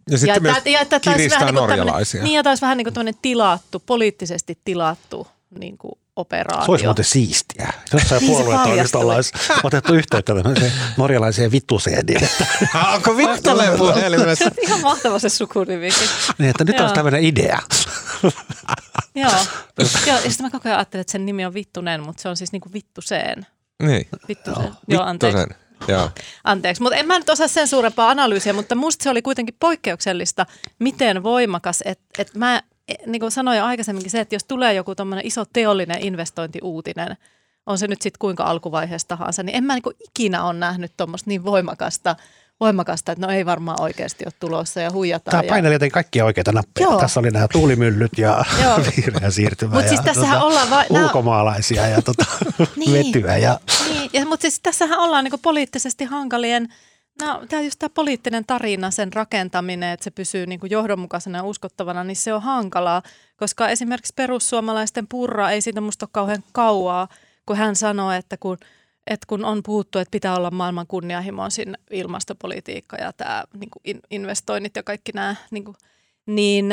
Ja sitten myös tää- ja että kiristää vähän niin kuin norjalaisia. Niin, ja olisi vähän niin kuin tilattu, poliittisesti tilattu niin kuin operaatio. Se olisi muuten siistiä. Jossain Niin puoluetoimistolla olisi otettu yhteyttä tämmöiseen norjalaiseen vittuseen, niin että, Onko Vittoleen puhelimessa? Ihan mahtava se sukunimikin. niin että nyt Joo. olisi tämmöinen idea. Joo. Joo, ja sitten mä koko ajan ajattelin, että sen nimi on Vittunen, mutta se on siis niin kuin Vittuseen. Niin. Vittuseen. Joo, anteeksi. Vittosen. Joo. Anteeksi, mutta en mä nyt osaa sen suurempaa analyysiä, mutta musta se oli kuitenkin poikkeuksellista, miten voimakas, että et mä niin kuin sanoin jo aikaisemminkin se, että jos tulee joku tommonen iso teollinen investointiuutinen, on se nyt sitten kuinka alkuvaiheessa tahansa, niin en mä niin ikinä ole nähnyt tuommoista niin voimakasta, voimakasta, että no ei varmaan oikeasti ole tulossa ja huijataan. Tämä ja... paineli jotenkin kaikkia oikeita nappeja. Joo. Tässä oli nämä tuulimyllyt ja vihreä siirtymä Mut ja siis tässähän tota, ollaan va- ulkomaalaisia ja tota, Niin. vetyä. Ja, Niin, ja, mutta siis tässähän ollaan niin poliittisesti hankalien, no, tämä just tämä poliittinen tarina, sen rakentaminen, että se pysyy niin johdonmukaisena ja uskottavana, niin se on hankalaa, koska esimerkiksi perussuomalaisten purra ei siitä musta ole kauhean kauaa, kun hän sanoi, että kun, että kun on puhuttu, että pitää olla maailman kunnianhimoisin ilmastopolitiikka ja tämä niin in, investoinnit ja kaikki nämä, niin, kuin, niin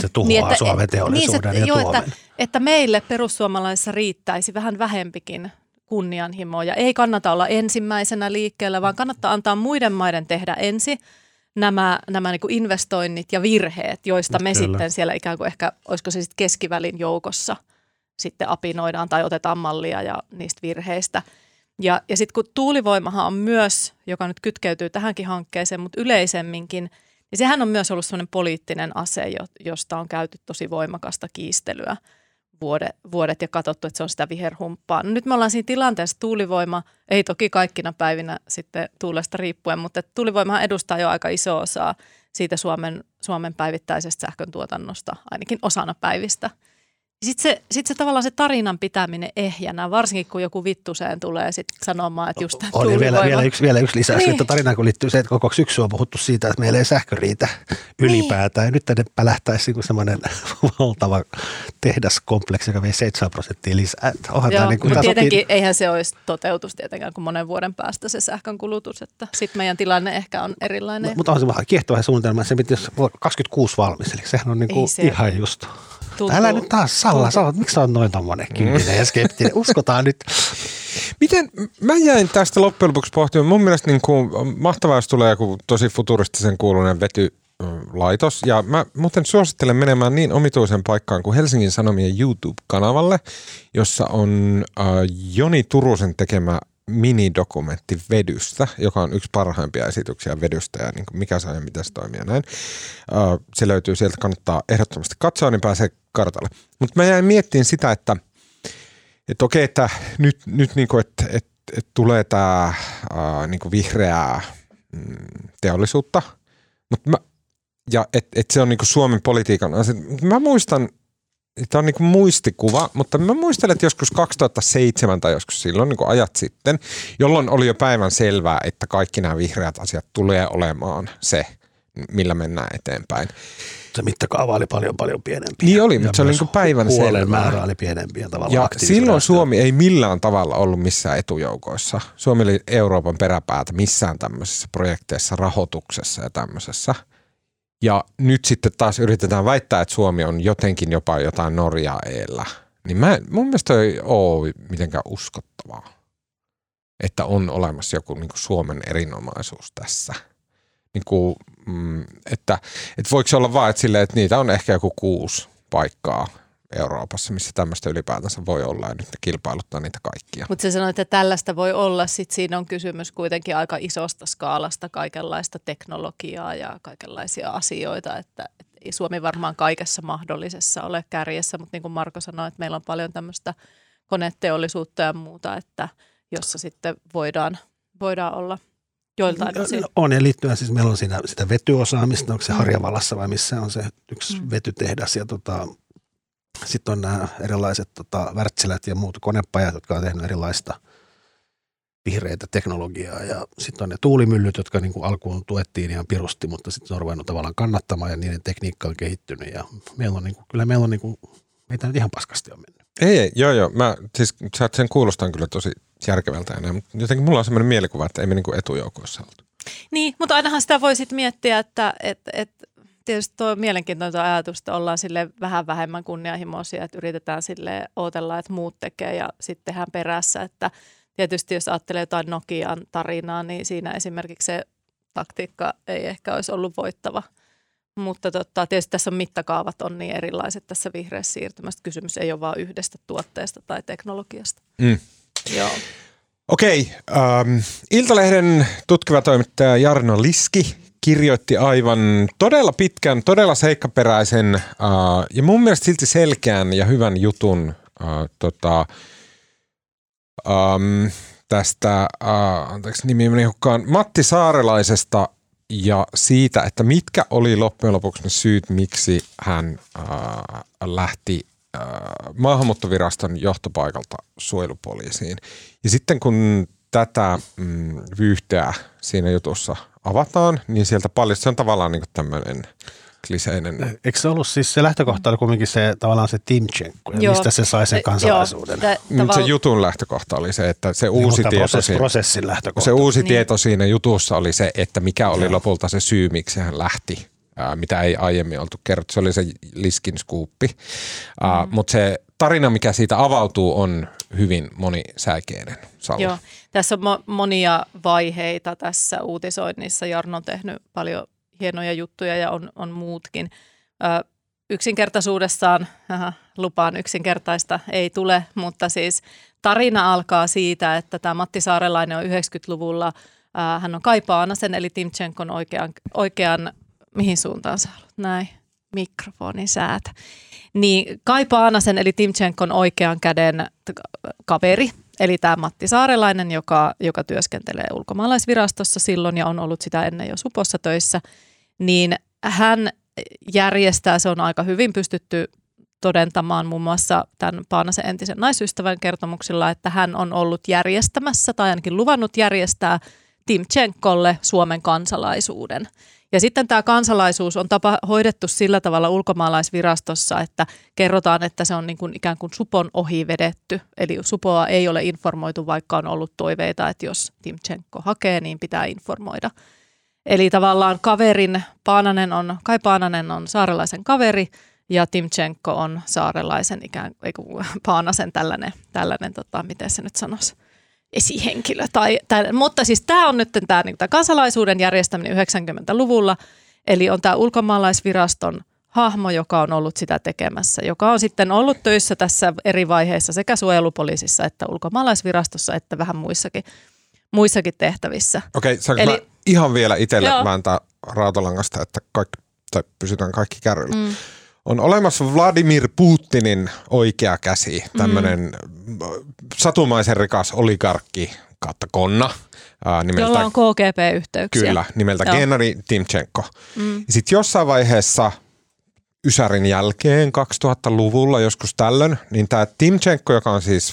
se tuhoaa Suomen teollisuuden niin se, ja Suomen. että, että meille perussuomalaisissa riittäisi vähän vähempikin kunnianhimoa ja ei kannata olla ensimmäisenä liikkeellä, vaan kannattaa antaa muiden maiden tehdä ensin nämä, nämä niin kuin investoinnit ja virheet, joista me Kyllä. sitten siellä ikään kuin ehkä, olisiko se sitten keskivälin joukossa sitten apinoidaan tai otetaan mallia ja niistä virheistä. Ja, ja sitten kun tuulivoimahan on myös, joka nyt kytkeytyy tähänkin hankkeeseen, mutta yleisemminkin, niin sehän on myös ollut sellainen poliittinen ase, josta on käyty tosi voimakasta kiistelyä – vuodet, vuodet ja katsottu, että se on sitä viherhumppaa. No nyt me ollaan siinä tilanteessa, tuulivoima, ei toki kaikkina päivinä sitten tuulesta riippuen, mutta tuulivoimahan edustaa jo aika iso osaa siitä Suomen, Suomen päivittäisestä sähkön tuotannosta, ainakin osana päivistä – sitten se, sit se tavallaan se tarinan pitäminen ehjänä, varsinkin kun joku vittuseen tulee sit sanomaan, että just Oli vielä, vielä, yksi, vielä yksi lisäys, niin. että tarinaan kun liittyy se, että koko syksy on puhuttu siitä, että meillä ei sähkö riitä ylipäätään. Niin. Ja nyt tänne pälähtäisi niin semmoinen valtava tehdaskompleksi, joka vei 7 prosenttia lisää. Onhan Joo, niin kuin, mutta tietenkin sopii... eihän se olisi toteutus tietenkään kuin monen vuoden päästä se sähkön kulutus, että sitten meidän tilanne ehkä on erilainen. Mutta on se vähän kiehtova suunnitelma, se pitäisi 26 valmis, eli sehän on niin kuin ihan just tuntuu. Älä nyt taas Salla, sä oot, miksi sä oot noin tommonen kyyninen ja skeptinen? Uskotaan nyt. Miten, mä jäin tästä loppujen lopuksi pohtimaan, mun mielestä niin kuin, mahtavaa, jos tulee joku tosi futuristisen kuulunen vety, laitos. Ja mä muuten suosittelen menemään niin omituisen paikkaan kuin Helsingin Sanomien YouTube-kanavalle, jossa on äh, Joni Turusen tekemä minidokumentti vedystä, joka on yksi parhaimpia esityksiä vedystä ja niin kuin mikä saa ja miten se toimii ja näin. Se löytyy sieltä, kannattaa ehdottomasti katsoa, niin pääsee kartalle. Mutta mä jäin miettimään sitä, että, että okei, että nyt, nyt niin kuin, että, että, että tulee tämä niin vihreää mm, teollisuutta, mutta mä, ja että et se on niin kuin Suomen politiikan asia. Mä muistan tämä on niin muistikuva, mutta mä muistelen, että joskus 2007 tai joskus silloin niin ajat sitten, jolloin oli jo päivän selvää, että kaikki nämä vihreät asiat tulee olemaan se, millä mennään eteenpäin. Se mittakaava oli paljon paljon pienempi. Niin oli, mutta se oli niin päivän selvää. määrä oli pienempi ja tavallaan Ja silloin Suomi ei millään tavalla ollut missään etujoukoissa. Suomi oli Euroopan peräpäätä missään tämmöisessä projekteissa, rahoituksessa ja tämmöisessä – ja nyt sitten taas yritetään väittää, että Suomi on jotenkin jopa jotain Norjaa eellä. Niin mä, mun mielestä ei ole mitenkään uskottavaa, että on olemassa joku niin kuin Suomen erinomaisuus tässä. Niin kuin, mm, että, että voiko se olla vaan, että, sille, että niitä on ehkä joku kuusi paikkaa Euroopassa, missä tämmöistä ylipäätänsä voi olla ja nyt ne kilpailuttaa niitä kaikkia. Mutta se sanoit, että tällaista voi olla, sitten siinä on kysymys kuitenkin aika isosta skaalasta kaikenlaista teknologiaa ja kaikenlaisia asioita, että, että ei Suomi varmaan kaikessa mahdollisessa ole kärjessä, mutta niin kuin Marko sanoi, että meillä on paljon tämmöistä koneteollisuutta ja muuta, että jossa sitten voidaan, voidaan olla joiltain no, osin. On ja liittyen siis meillä on siinä sitä vetyosaamista, onko se Harjavallassa vai missä on se yksi mm. vetytehdas ja tota, sitten on nämä erilaiset tota, Wärtsilät ja muut konepajat, jotka on tehnyt erilaista vihreitä teknologiaa. Ja sitten on ne tuulimyllyt, jotka niin kuin alkuun tuettiin ihan pirusti, mutta sitten on ruvennut tavallaan kannattamaan ja niiden tekniikka on kehittynyt. Ja meillä on niin kuin, kyllä meillä on niin kuin, meitä nyt ihan paskasti on mennyt. Ei, ei joo, joo. Mä, siis sä sen kuulostan kyllä tosi järkevältä enää, mutta jotenkin mulla on sellainen mielikuva, että ei me niin kuin etujoukoissa oltu. Niin, mutta ainahan sitä voi sitten miettiä, että et, et tietysti tuo mielenkiintoinen ajatus, että ollaan sille vähän vähemmän kunnianhimoisia, että yritetään sille odotella, että muut tekee ja sitten tehdään perässä. Että tietysti jos ajattelee jotain Nokian tarinaa, niin siinä esimerkiksi se taktiikka ei ehkä olisi ollut voittava. Mutta totta, tietysti tässä on mittakaavat on niin erilaiset tässä vihreässä siirtymässä. Kysymys ei ole vain yhdestä tuotteesta tai teknologiasta. Mm. Joo. Okei, ähm, Iltalehden tutkiva toimittaja Jarno Liski kirjoitti aivan todella pitkän, todella seikkaperäisen uh, ja mun mielestä silti selkeän ja hyvän jutun uh, tota, um, tästä, uh, anteeksi nimi meni hukkaan, Matti Saarelaisesta ja siitä, että mitkä oli loppujen lopuksi ne syyt, miksi hän uh, lähti uh, maahanmuuttoviraston johtopaikalta suojelupoliisiin. Ja sitten kun tätä mm, vyyhteä siinä jutussa – avataan, niin sieltä paljon, se on tavallaan niin tämmöinen kliseinen. Eikö se ollut siis se lähtökohta oli kuitenkin se tavallaan se Timchenko, ja mistä se sai sen kansalaisuuden? Joo, tavall- se jutun lähtökohta oli se, että se niin, uusi tieto prosess, siinä, prosessin lähtökohta. Se uusi niin. tieto siinä jutussa oli se, että mikä oli Joo. lopulta se syy, miksi hän lähti, ää, mitä ei aiemmin oltu kerrottu. Se oli se Liskin skuuppi. Mm. Mutta se tarina, mikä siitä avautuu, on hyvin monisäikeinen. Joo, tässä on mo- monia vaiheita tässä uutisoinnissa. Jarno on tehnyt paljon hienoja juttuja ja on, on muutkin. Ö, yksinkertaisuudessaan, aha, lupaan yksinkertaista ei tule, mutta siis tarina alkaa siitä, että tämä Matti Saarelainen on 90-luvulla, ää, hän on Kai Paanasen eli Timchenkon oikean, oikean mihin suuntaan sä haluat, näin, mikrofonin säätä. Niin Kai Paanasen eli Timchenkon oikean käden kaveri, eli tämä Matti Saarelainen, joka, joka työskentelee ulkomaalaisvirastossa silloin ja on ollut sitä ennen jo Supossa töissä, niin hän järjestää, se on aika hyvin pystytty todentamaan muun muassa tämän Paanasen entisen naisystävän kertomuksilla, että hän on ollut järjestämässä tai ainakin luvannut järjestää Timchenkolle Suomen kansalaisuuden. Ja sitten tämä kansalaisuus on tapa, hoidettu sillä tavalla ulkomaalaisvirastossa, että kerrotaan, että se on niin kuin ikään kuin supon ohi vedetty. Eli supoa ei ole informoitu, vaikka on ollut toiveita, että jos Timchenko hakee, niin pitää informoida. Eli tavallaan kaverin, Paananen on, Kai Paananen on saarelaisen kaveri ja Timchenko on saarelaisen ikään kuin Paanasen tällainen, tällainen tota, miten se nyt sanoisi, esihenkilö. Tai, tai, mutta siis tämä on nyt tämä, niin, tämä kansalaisuuden järjestäminen 90-luvulla, eli on tämä ulkomaalaisviraston hahmo, joka on ollut sitä tekemässä, joka on sitten ollut töissä tässä eri vaiheissa sekä suojelupoliisissa että ulkomaalaisvirastossa että vähän muissakin, muissakin tehtävissä. Okei, okay, Eli, ihan vielä itselle vääntää rautalangasta, että kaikki, tai pysytään kaikki kärryillä. Mm. On olemassa Vladimir Putinin oikea käsi, tämmöinen mm. satumaisen rikas oligarkki kautta konna. Ää, nimeltä, Jolla on KGP-yhteyksiä. Kyllä, nimeltä Joo. Gennady Timchenko. Mm. Sitten jossain vaiheessa Ysärin jälkeen 2000-luvulla joskus tällöin, niin tämä Timchenko, joka on siis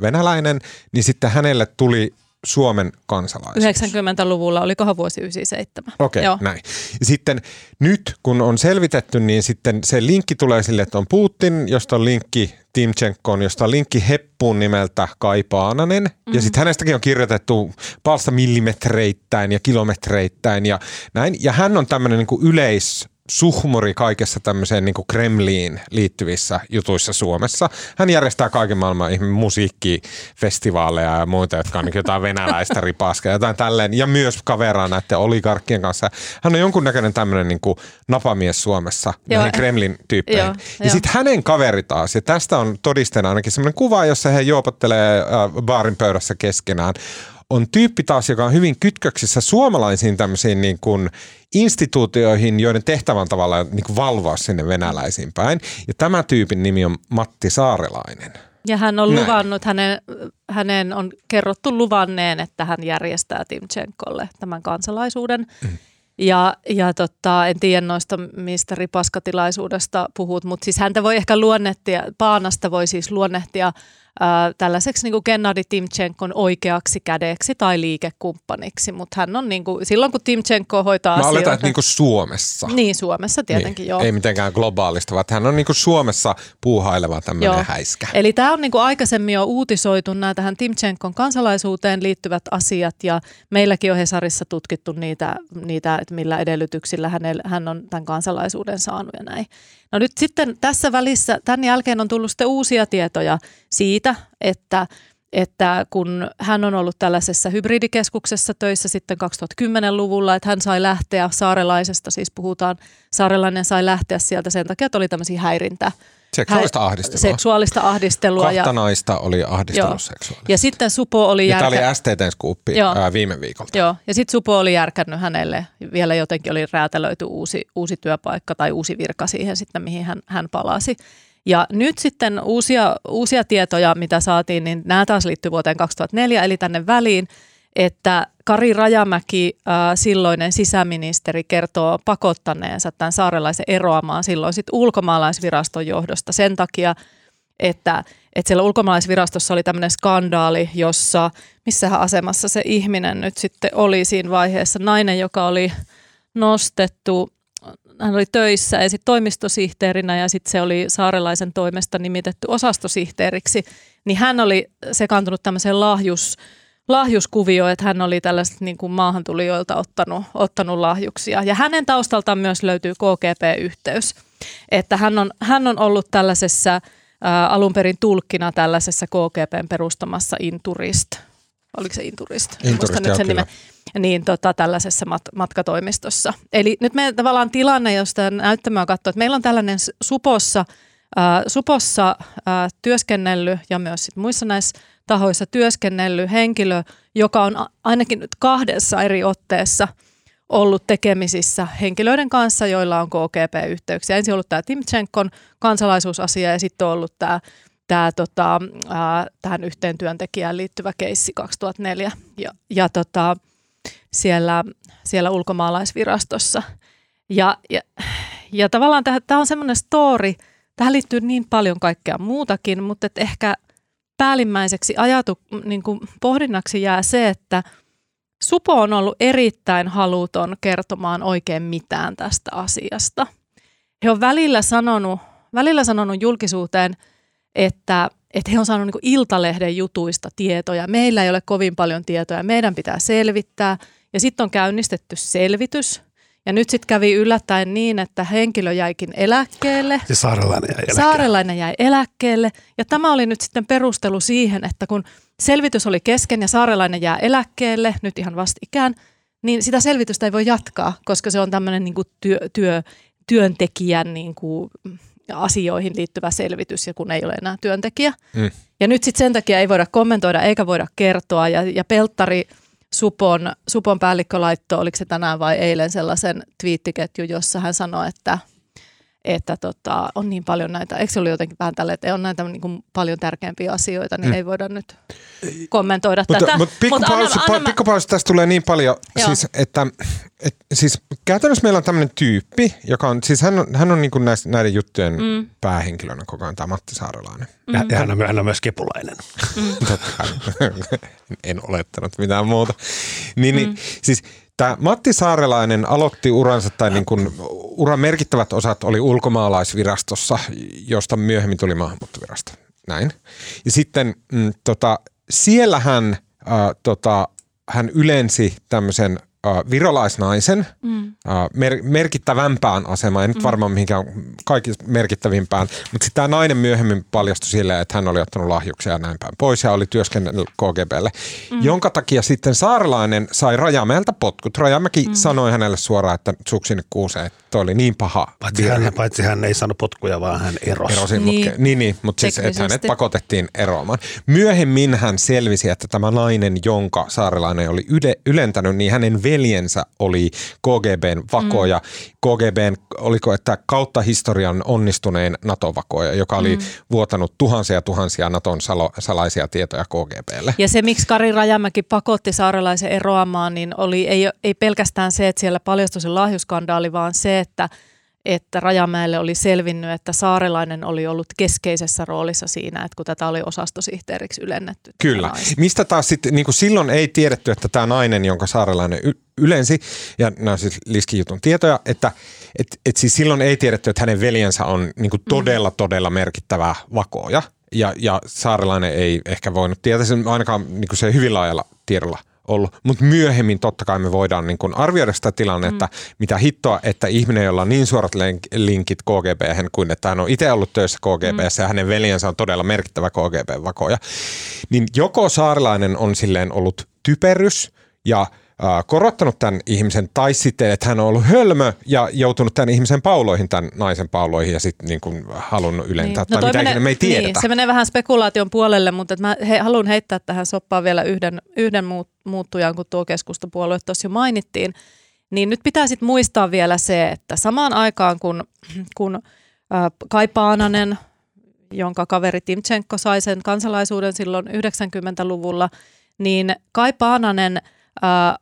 venäläinen, niin sitten hänelle tuli Suomen kansalaisuus. 90-luvulla, olikohan vuosi 97. Okei, okay, näin. Sitten nyt, kun on selvitetty, niin sitten se linkki tulee sille, että on Putin, josta on linkki Timchenkoon, josta on linkki Heppuun nimeltä Kai Paananen. Mm-hmm. Ja mhm. sitten hänestäkin on kirjoitettu palsta millimetreittäin ja kilometreittäin ja näin. Ja hän on tämmöinen niin yleis suhmuri kaikessa tämmöiseen niin Kremliin liittyvissä jutuissa Suomessa. Hän järjestää kaiken maailman musiikkifestivaaleja ja muita, jotka on niin jotain venäläistä ripaskaa jotain tälleen. Ja myös kaveraa näiden oligarkkien kanssa. Hän on jonkunnäköinen tämmöinen niin napamies Suomessa Joo. Kremlin tyyppeihin. Joo, ja sitten hänen kaveri taas, ja tästä on todisteena ainakin semmoinen kuva, jossa he juopottelee äh, baarin pöydässä keskenään, on tyyppi taas, joka on hyvin kytköksissä suomalaisiin tämmöisiin niin kuin instituutioihin, joiden tehtävän tavalla niin kuin valvoa sinne venäläisiin päin. Ja tämä tyypin nimi on Matti Saarelainen. Ja hän on Näin. luvannut, hänen, hänen on kerrottu luvanneen, että hän järjestää Timchenkolle tämän kansalaisuuden. Mm. Ja, ja tota, en tiedä noista, mistä ripaskatilaisuudesta puhut, mutta siis häntä voi ehkä luonnehtia, Paanasta voi siis luonnehtia äh, tällaiseksi niin kuin Timchenkon oikeaksi kädeksi tai liikekumppaniksi, mutta hän on niin kuin, silloin kun Timchenko hoitaa Mä asioita. Oletan, että niin kuin Suomessa. Niin, Suomessa tietenkin, niin. joo. Ei mitenkään globaalista, vaan hän on niin kuin Suomessa puuhaileva tämmöinen joo. häiskä. Eli tämä on niin kuin aikaisemmin jo uutisoitu nämä tähän Timchenkon kansalaisuuteen liittyvät asiat ja meilläkin on Hesarissa tutkittu niitä, niitä että millä edellytyksillä hän on tämän kansalaisuuden saanut ja näin. No nyt sitten tässä välissä, tämän jälkeen on tullut sitten uusia tietoja siitä, että että kun hän on ollut tällaisessa hybridikeskuksessa töissä sitten 2010-luvulla, että hän sai lähteä saarelaisesta, siis puhutaan, saarelainen sai lähteä sieltä sen takia, että oli tämmöisiä häirintä, Seksuaalista ahdistelua. Seksuaalista ahdistelua. Kahta ja, naista oli ahdistellut joo. seksuaalisesti. Ja sitten Supo oli järkä... Tämä oli STTn skuuppi ää, viime viikolta. Joo, ja sitten Supo oli järkännyt hänelle, vielä jotenkin oli räätälöity uusi, uusi työpaikka tai uusi virka siihen sitten, mihin hän, hän palasi. Ja nyt sitten uusia, uusia tietoja, mitä saatiin, niin nämä taas liittyy vuoteen 2004, eli tänne väliin – että Kari Rajamäki, äh, silloinen sisäministeri, kertoo pakottaneensa tämän saarelaisen eroamaan silloin sit ulkomaalaisviraston johdosta sen takia, että, että siellä ulkomaalaisvirastossa oli tämmöinen skandaali, jossa, missähän asemassa se ihminen nyt sitten oli siinä vaiheessa, nainen, joka oli nostettu, hän oli töissä ja sitten toimistosihteerinä ja sitten se oli saarelaisen toimesta nimitetty osastosihteeriksi, niin hän oli sekaantunut tämmöiseen lahjus, lahjuskuvio, että hän oli tällaiset niin kuin maahantulijoilta ottanut, ottanut lahjuksia. Ja hänen taustaltaan myös löytyy KGP-yhteys, että hän on, hän on ollut tällaisessa ää, alun perin tulkkina tällaisessa KGPn perustamassa Inturist. Oliko se Inturist? Inturist, nyt sen nimen. Niin tota, tällaisessa mat- matkatoimistossa. Eli nyt meillä tavallaan tilanne, jos tämä näyttämöä katsoo, että meillä on tällainen Supossa, ää, Supossa ää, työskennellyt ja myös sit muissa näissä tahoissa työskennellyt henkilö, joka on ainakin nyt kahdessa eri otteessa ollut tekemisissä henkilöiden kanssa, joilla on KGP-yhteyksiä. Ensin ollut tämä Timchenkon kansalaisuusasia ja sitten on ollut tämä tämä tota, ää, tähän yhteen työntekijään liittyvä keissi 2004 ja, ja tota, siellä, siellä ulkomaalaisvirastossa. Ja, ja, ja tavallaan tämä on semmoinen story, tähän liittyy niin paljon kaikkea muutakin, mutta et ehkä päällimmäiseksi ajatu, niin kuin pohdinnaksi jää se, että Supo on ollut erittäin haluton kertomaan oikein mitään tästä asiasta. He on välillä sanonut, välillä sanonut julkisuuteen, että, että he on saanut niin Iltalehden jutuista tietoja. Meillä ei ole kovin paljon tietoja, meidän pitää selvittää. Ja sitten on käynnistetty selvitys. Ja nyt sitten kävi yllättäen niin, että henkilö jäikin eläkkeelle. Se saarelainen jäi eläkkeelle. Saarelainen jäi eläkkeelle. Ja tämä oli nyt sitten perustelu siihen, että kun selvitys oli kesken ja Saarelainen jää eläkkeelle, nyt ihan vastikään, niin sitä selvitystä ei voi jatkaa, koska se on tämmöinen niin työ, työ, työntekijän niin kuin asioihin liittyvä selvitys, ja kun ei ole enää työntekijä. Mm. Ja nyt sitten sen takia ei voida kommentoida eikä voida kertoa. Ja, ja Pelttari Supon, Supon päällikkö laittoi, oliko se tänään vai eilen, sellaisen twiittiketju, jossa hän sanoi, että että tota, on niin paljon näitä, eikö se ollut jotenkin vähän tälle, että on näitä niin kuin paljon tärkeämpiä asioita, niin Mm. mm. ei voida nyt kommentoida Mutta, tätä. mutta Mut pikkupausi, anna- pa, anna mä- pikkupausi tästä tulee niin paljon, Joo. siis, että et, siis käytännössä meillä on tämmöinen tyyppi, joka on, siis hän on, hän on niin kuin näistä, näiden juttujen mm. päähenkilönä koko ajan, tämä Matti Saarelainen. Ja, ja hän, on, hän on myös kepulainen. Kai. en olettanut mitään muuta. Niin, niin, siis tämä Matti Saarelainen aloitti uransa, tai niin kuin, uran merkittävät osat oli ulkomaalaisvirastossa, josta myöhemmin tuli maahanmuuttovirasto. Näin. Ja sitten mm, tota, siellä hän, äh, tota, hän ylensi tämmöisen äh, virolaisnaisen mm. äh, mer- merkittävämpään asemaan, ei nyt varmaan mihinkään kaikista merkittävimpään, mutta sitten tämä nainen myöhemmin paljastui sille, että hän oli ottanut lahjuksia ja näin päin pois ja oli työskennellyt KGBlle, mm. jonka takia sitten Saarelainen sai Rajamäeltä potkut. Rajamäki mm. sanoi hänelle suoraan, että suksin kuuseen, että toi oli niin paha Paitsi virhe. hän, paitsi hän ei saanut potkuja, vaan hän erosi. Erosi, niin, Niin. mutta, niin, niin, mutta siis, että hänet pakotettiin eroamaan. Myöhemmin hän selvisi, että tämä nainen, jonka saarelainen oli yle, ylentänyt, niin hänen veljensä oli KGBn vakoja. Mm. KGBn, oliko, että kautta historian onnistunein NATO-vakoja, joka oli mm. vuotanut tuhansia tuhansia Naton salo, salaisia tietoja KGBlle. Ja se, miksi Kari Rajamäki pakotti saarelaisen eroamaan, niin oli, ei, ei pelkästään se, että siellä paljastui se lahjuskandaali, vaan se, että, että Rajamäelle oli selvinnyt, että saarelainen oli ollut keskeisessä roolissa siinä, että kun tätä oli osastosihteeriksi ylennetty. Kyllä. Mistä taas sitten, niin kuin silloin ei tiedetty, että tämä nainen, jonka saarelainen y- ylensi, ja nämä on siis Liski-jutun tietoja, että et, et siis silloin ei tiedetty, että hänen veljensä on niin kuin todella, todella merkittävä vakooja, ja, ja saarelainen ei ehkä voinut tietää, sen ainakaan niin kuin se hyvin laajalla tiedolla ollut, mutta myöhemmin totta kai me voidaan niin kuin arvioida sitä tilannetta, mm. mitä hittoa, että ihminen, jolla on niin suorat linkit KGB, kuin että hän on itse ollut töissä KGBssä mm. ja hänen veljensä on todella merkittävä KGB-vakoja, niin joko saarelainen on silleen ollut typerys ja korottanut tämän ihmisen, tai sitten, että hän on ollut hölmö ja joutunut tämän ihmisen pauloihin, tämän naisen pauloihin ja sitten niin kuin halunnut ylentää, niin. tai toi mitä menee- me ei tiedetä. Niin, se menee vähän spekulaation puolelle, mutta mä he, haluan heittää tähän soppaan vielä yhden, yhden muut, muuttujan, kun tuo keskustapuolue tuossa jo mainittiin. Niin nyt pitää sitten muistaa vielä se, että samaan aikaan kun, kun äh, Kai Paananen, jonka kaveri Timchenko sai sen kansalaisuuden silloin 90-luvulla, niin Kai Paananen äh,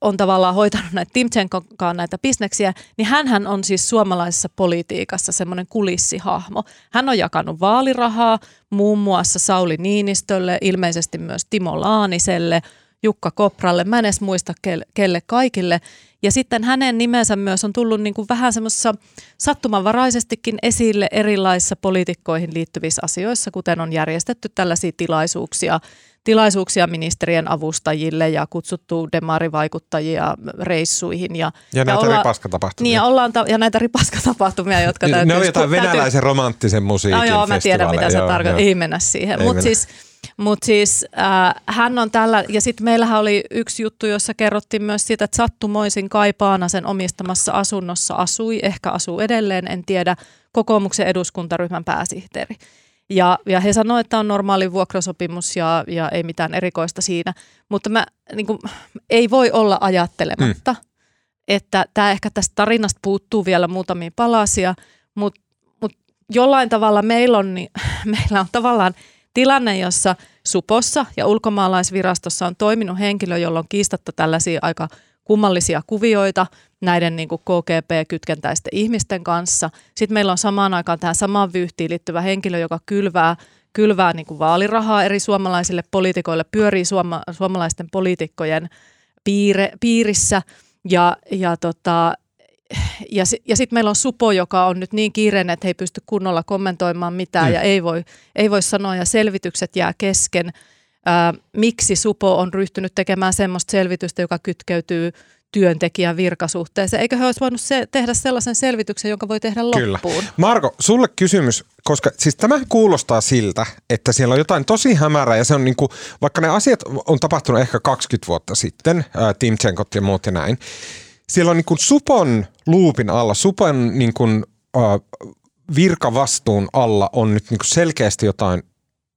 on tavallaan hoitanut näitä Timchenkonkaan näitä bisneksiä, niin hän on siis suomalaisessa politiikassa semmoinen kulissihahmo. Hän on jakanut vaalirahaa muun muassa Sauli Niinistölle, ilmeisesti myös Timo Laaniselle, Jukka Kopralle. Mä en edes muista kelle, kelle kaikille. Ja sitten hänen nimensä myös on tullut niin kuin vähän semmoisessa sattumanvaraisestikin esille erilaisissa poliitikkoihin liittyvissä asioissa, kuten on järjestetty tällaisia tilaisuuksia tilaisuuksia ministerien avustajille ja kutsuttu demarivaikuttajia reissuihin. Ja, ja näitä olla, ripaskatapahtumia. Niin, ja, ollaan ta- ja näitä ripaskatapahtumia, jotka täytyy... Ne on jotain venäläisen täytyy, romanttisen musiikin no, joo, mä tiedän mitä se tarkoittaa. Ei mennä siihen. Mutta siis, mut siis äh, hän on tällä, ja sitten meillähän oli yksi juttu, jossa kerrottiin myös siitä, että sattumoisin Kaipaana sen omistamassa asunnossa asui, ehkä asuu edelleen, en tiedä, kokoomuksen eduskuntaryhmän pääsihteeri. Ja, ja he sanoivat, että on normaali vuokrasopimus ja, ja ei mitään erikoista siinä. Mutta mä, niin kuin, ei voi olla ajattelematta, mm. että tämä ehkä tästä tarinasta puuttuu vielä muutamia palasia, mutta, mutta jollain tavalla meillä on, niin, meillä on tavallaan tilanne, jossa Supossa ja ulkomaalaisvirastossa on toiminut henkilö, jolla on kiistatta tällaisia aika kummallisia kuvioita näiden niin KGP-kytkentäisten ihmisten kanssa. Sitten meillä on samaan aikaan tähän samaan vyyhtiin liittyvä henkilö, joka kylvää, kylvää niin kuin vaalirahaa eri suomalaisille poliitikoille, pyörii suoma, suomalaisten poliitikkojen piire, piirissä ja, ja tota, ja, ja sitten meillä on Supo, joka on nyt niin kiireinen, että he ei pysty kunnolla kommentoimaan mitään mm. ja ei voi, ei voi sanoa ja selvitykset jää kesken. Ää, miksi Supo on ryhtynyt tekemään semmoista selvitystä, joka kytkeytyy työntekijän virkasuhteeseen. Eikö he olisi voinut se, tehdä sellaisen selvityksen, jonka voi tehdä loppuun? Kyllä. Marko, sulle kysymys, koska siis tämä kuulostaa siltä, että siellä on jotain tosi hämärää ja se on niin kuin, vaikka ne asiat on tapahtunut ehkä 20 vuotta sitten, ää, Timchenkot ja muut ja näin, siellä on niin kuin Supon luupin alla, Supon niin kuin, ää, virkavastuun alla on nyt niin kuin selkeästi jotain,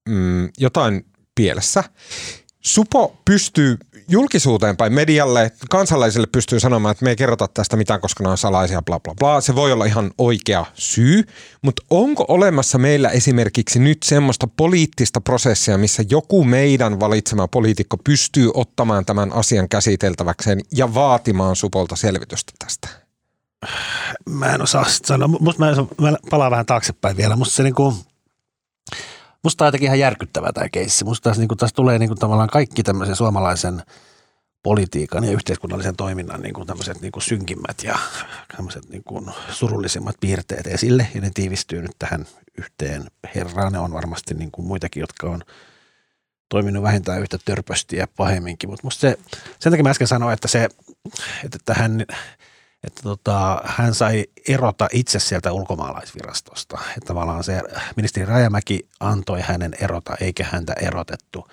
mm, jotain pielessä. Supo pystyy julkisuuteen päin, medialle, kansalaisille pystyy sanomaan, että me ei kerrota tästä mitään, koska ne on salaisia, bla bla bla. Se voi olla ihan oikea syy, mutta onko olemassa meillä esimerkiksi nyt semmoista poliittista prosessia, missä joku meidän valitsema poliitikko pystyy ottamaan tämän asian käsiteltäväkseen ja vaatimaan Supolta selvitystä tästä? Mä en osaa sanoa. Musta mä, mä palaan vähän taaksepäin vielä. Musta se niinku, musta on jotenkin ihan järkyttävä tämä keissi. Musta tässä, niin kuin, tässä tulee niin kuin, tavallaan kaikki tämmöisen suomalaisen politiikan ja yhteiskunnallisen toiminnan niin kuin tämmöiset niin kuin synkimmät ja tämmöiset niin kuin surullisimmat piirteet esille. Ja ne tiivistyy nyt tähän yhteen herraan. Ne on varmasti niin kuin muitakin, jotka on toiminut vähintään yhtä törpösti ja pahemminkin. Mutta se, sen takia mä äsken sanoin, että se, että tähän että tota, hän sai erota itse sieltä ulkomaalaisvirastosta. Että tavallaan se ministeri Rajamäki antoi hänen erota eikä häntä erotettu.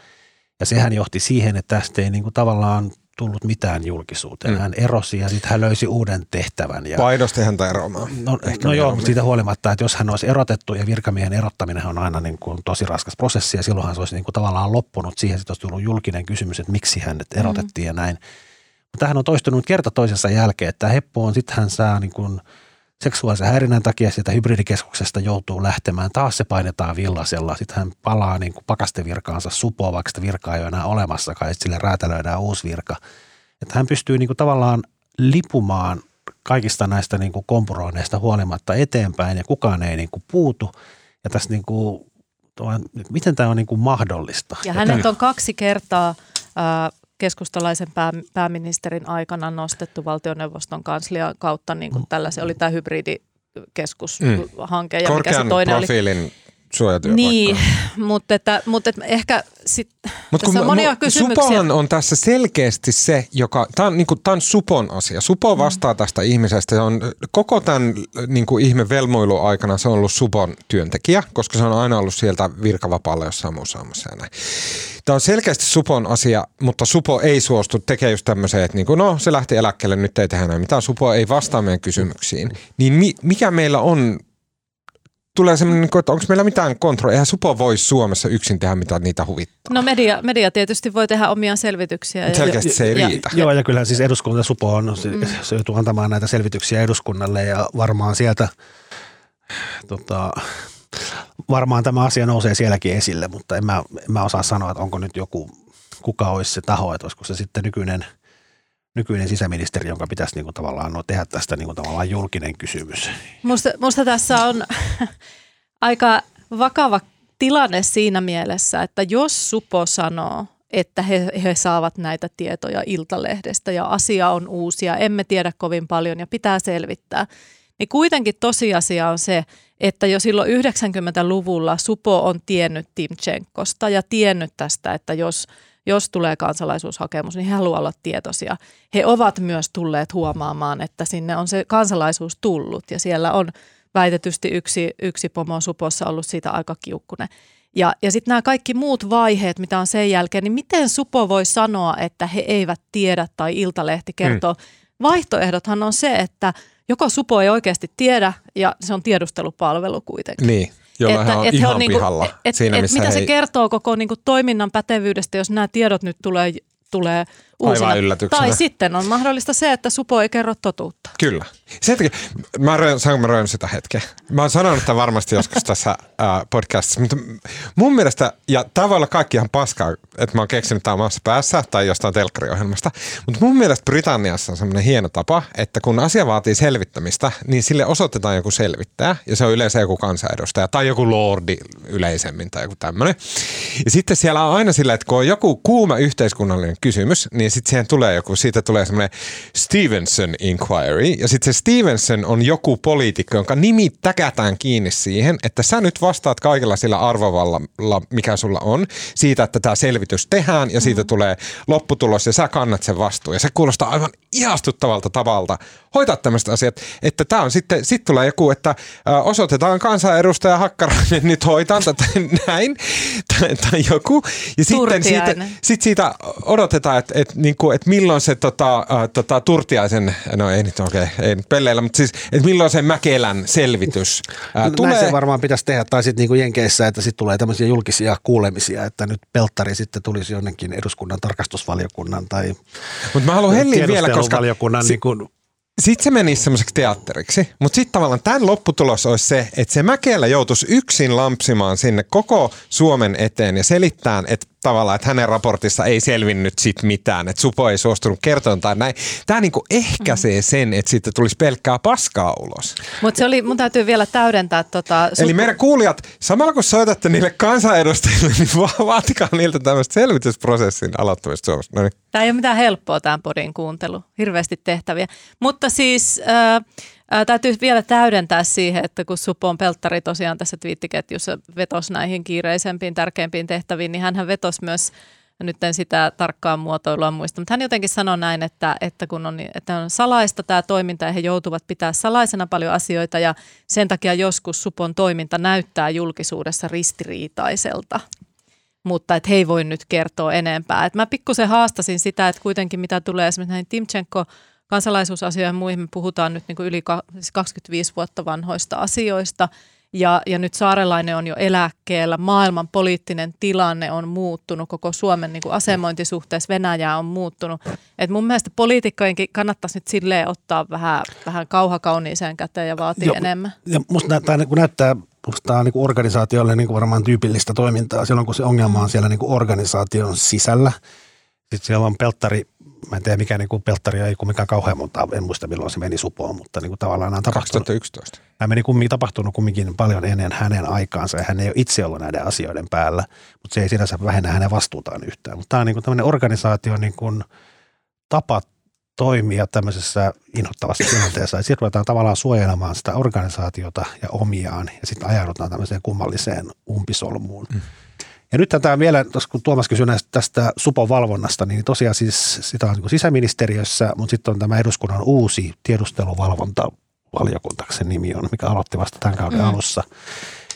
Ja sehän johti siihen, että tästä ei niin kuin tavallaan tullut mitään julkisuuteen. Mm. Hän erosi ja sitten hän löysi uuden tehtävän. Ja, Painosti häntä eroamaan. No, no joo, mutta siitä huolimatta, että jos hän olisi erotettu ja virkamiehen erottaminen on aina niin kuin tosi raskas prosessi ja silloinhan se olisi niin kuin tavallaan loppunut siihen, että olisi tullut julkinen kysymys, että miksi hänet erotettiin mm. ja näin. Tähän on toistunut kerta toisensa jälkeen, että Heppo on, sitten hän saa niin kuin seksuaalisen häirinnän takia sieltä hybridikeskuksesta joutuu lähtemään. Taas se painetaan villasella. Sitten hän palaa niin kuin pakastevirkaansa supoa, vaikka sitä virkaa ei ole enää olemassakaan, että sille räätälöidään uusi virka. Että hän pystyy niin kuin tavallaan lipumaan kaikista näistä niin kuin kompuroineista huolimatta eteenpäin ja kukaan ei niin kuin puutu. Ja tässä niin kuin, miten tämä on niin kuin mahdollista? Ja hänet on kaksi kertaa keskustalaisen pää, pääministerin aikana nostettu valtioneuvoston kanslian kautta niin kuin tällaisen, oli tämä hybridikeskushanke. Mm. Ja Korkean mikä se toinen profiilin oli, suojatyöpaikka. Niin, mutta, että, mutta että ehkä sit, Mut kun on monia kysymyksiä. Supohan on tässä selkeästi se, joka, tämä on, niin kuin, tämä on Supon asia. Supo mm. vastaa mm. tästä ihmisestä. Se on koko tämän niin kuin ihme velmoilu aikana se on ollut Supon työntekijä, koska se on aina ollut sieltä virkavapaalla jossain muussa ammassa ja näin. Tämä on selkeästi Supon asia, mutta Supo ei suostu tekemään just tämmöiseen, että niin kuin, no se lähti eläkkeelle, nyt ei tehdä näin mitään. Supo ei vastaa meidän kysymyksiin. Niin mi, mikä meillä on tulee semmoinen, niin että onko meillä mitään kontrollia. Eihän Supo voi Suomessa yksin tehdä mitä niitä huvittaa. No media, media tietysti voi tehdä omia selvityksiä. Selkeästi se ei ja, riitä. Joo, ja kyllähän siis eduskunta Supo on, mm. se joutuu antamaan näitä selvityksiä eduskunnalle ja varmaan sieltä tota, varmaan tämä asia nousee sielläkin esille, mutta en mä, en mä osaa sanoa, että onko nyt joku, kuka olisi se taho, että olisiko se sitten nykyinen, nykyinen sisäministeri, jonka pitäisi niin kuin tavallaan no, tehdä tästä niin kuin tavallaan julkinen kysymys. Musta, musta tässä on aika vakava tilanne siinä mielessä, että jos Supo sanoo, että he, he saavat näitä tietoja Iltalehdestä ja asia on uusia, emme tiedä kovin paljon ja pitää selvittää. Niin kuitenkin tosiasia on se, että jo silloin 90-luvulla Supo on tiennyt Timchenkosta ja tiennyt tästä, että jos, jos tulee kansalaisuushakemus, niin he haluavat olla tietoisia. He ovat myös tulleet huomaamaan, että sinne on se kansalaisuus tullut ja siellä on väitetysti yksi, yksi pomo Supossa ollut siitä aika kiukkunen. Ja, ja sitten nämä kaikki muut vaiheet, mitä on sen jälkeen, niin miten Supo voi sanoa, että he eivät tiedä tai Iltalehti kertoo? Mm. Vaihtoehdothan on se, että joko Supo ei oikeasti tiedä ja se on tiedustelupalvelu kuitenkin. Niin, jolla että, he on et ihan on niinku, pihalla. Et, siinä, et, mitä he... se kertoo koko niinku toiminnan pätevyydestä, jos nämä tiedot nyt tulee tulee uusina. Tai sitten on mahdollista se, että Supo ei kerro totuutta. Kyllä. Sen takia, mä röön, saanko mä röön sitä hetkeä? Mä oon sanonut että varmasti joskus tässä podcastissa, mutta mun mielestä, ja tämä voi olla kaikki ihan paskaa, että mä oon keksinyt tämä omassa päässä tai jostain telkkariohjelmasta, mutta mun mielestä Britanniassa on semmoinen hieno tapa, että kun asia vaatii selvittämistä, niin sille osoitetaan joku selvittäjä, ja se on yleensä joku kansanedustaja tai joku lordi yleisemmin tai joku tämmöinen. Ja sitten siellä on aina sillä, että kun on joku kuuma yhteiskunnallinen kysymys, niin sitten siihen tulee joku, siitä tulee semmoinen Stevenson Inquiry, ja sitten se Stevenson on joku poliitikko, jonka nimi täkätään kiinni siihen, että sä nyt vastaat kaikilla sillä arvovalla, mikä sulla on, siitä, että tämä selvitys tehdään ja siitä mm. tulee lopputulos ja sä kannat sen vastuun. Ja se kuulostaa aivan ihastuttavalta tavalta hoitaa tämmöiset asiat, että tämä on sitten, sitten tulee joku, että osoitetaan kansanedustaja Hakkarainen nyt hoitaa tätä näin, tai, tai joku. Ja sitten siitä, sit siitä odotetaan, että, että, niin kuin, että milloin se tota, tota, Turtiaisen, no ei nyt okei, okay, ei nyt pelleillä, mutta siis, että milloin se Mäkelän selvitys äh, tulee. Näin se varmaan pitäisi tehdä, tai sitten niin kuin Jenkeissä, että sitten tulee tämmöisiä julkisia kuulemisia, että nyt Pelttari sitten tulisi jonnekin eduskunnan tarkastusvaliokunnan tai Mutta mä haluan Hellin vielä, koska... Niin kuin sitten se menisi semmoiseksi teatteriksi, mutta sitten tavallaan tämän lopputulos olisi se, että se Mäkelä joutuisi yksin lampsimaan sinne koko Suomen eteen ja selittää, että tavallaan, että hänen raportissa ei selvinnyt sit mitään, että Supo ei suostunut kertomaan tai näin. Tämä niinku ehkäisee sen, että siitä tulisi pelkkää paskaa ulos. Mutta se oli, mun täytyy vielä täydentää tota... Supo... Eli meidän kuulijat, samalla kun soitatte niille kansanedustajille, niin vaatikaa niiltä tämmöistä selvitysprosessin aloittamista Suomessa. No niin. Tämä ei ole mitään helppoa tämän podin kuuntelu, hirveästi tehtäviä. Mutta siis... Äh, Ää, täytyy vielä täydentää siihen, että kun Supon Pelttari tosiaan tässä twiittiketjussa vetosi näihin kiireisempiin, tärkeimpiin tehtäviin, niin hän vetosi myös nyt en sitä tarkkaan muotoilua muista, mutta hän jotenkin sanoi näin, että, että kun on, että on salaista tämä toiminta ja he joutuvat pitää salaisena paljon asioita ja sen takia joskus Supon toiminta näyttää julkisuudessa ristiriitaiselta mutta että he ei voi nyt kertoa enempää. Et mä pikkusen haastasin sitä, että kuitenkin mitä tulee esimerkiksi näihin Timchenko kansalaisuusasioihin muihin me puhutaan nyt niin kuin yli 25 siis vuotta vanhoista asioista. Ja, ja nyt Saarelainen on jo eläkkeellä, maailman poliittinen tilanne on muuttunut, koko Suomen niin kuin asemointisuhteessa Venäjää on muuttunut. Et mun mielestä poliitikkojenkin kannattaisi nyt silleen ottaa vähän, vähän kauhakauniiseen käteen ja vaatia jo, enemmän. Ja musta tämä niin näyttää Tämä on niin organisaatiolle niin varmaan tyypillistä toimintaa silloin, kun se ongelma on siellä niin organisaation sisällä. Sitten siellä on pelttari mä en tiedä mikä niin pelttari ei kumminkaan kauhean monta, en muista milloin se meni supoon, mutta niin kuin tavallaan nämä 2011. Nämä meni kumminkin tapahtunut kumminkin paljon ennen hänen aikaansa ja hän ei ole itse ollut näiden asioiden päällä, mutta se ei sinänsä vähennä hänen vastuutaan yhtään. Mutta tämä on niin kuin tämmöinen organisaatio niin kuin tapa toimia tämmöisessä inhottavassa tilanteessa. Sitten ruvetaan tavallaan suojelemaan sitä organisaatiota ja omiaan ja sitten ajaudutaan tämmöiseen kummalliseen umpisolmuun. Mm. Ja nyt tämä vielä, kun Tuomas kysyi näistä, tästä supon valvonnasta, niin tosiaan siis sitä on niin sisäministeriössä, mutta sitten on tämä eduskunnan uusi tiedusteluvalvontavaliokunta, sen nimi on, mikä aloitti vasta tämän kauden mm. alussa.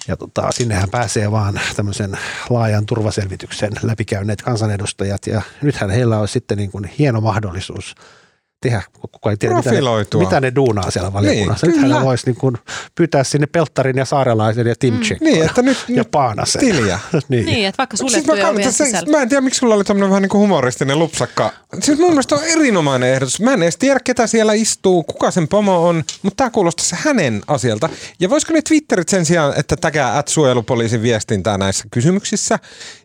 Ja tota, sinnehän pääsee vaan tämmöisen laajan turvaselvityksen läpikäyneet kansanedustajat ja nythän heillä on sitten niin kuin hieno mahdollisuus – tehdä, kukaan ei tiedä, mitä ne, mitä ne duunaa siellä valiokunnassa. Niin, Nythän ne voisi niin kuin pyytää sinne Pelttarin ja Saarelaisen ja Tim mm. niin, että nyt, ja Paanasen. Tiliä. niin. niin, että vaikka suljettuja siis mä, se, mä en tiedä, miksi sulla oli tämmöinen vähän niin kuin humoristinen lupsakka. Siis mun mielestä on erinomainen ehdotus. Mä en edes tiedä, ketä siellä istuu, kuka sen pomo on, mutta tämä kuulostaa se hänen asialta. Ja voisiko ne Twitterit sen sijaan, että tägää at suojelupoliisin viestintää näissä kysymyksissä,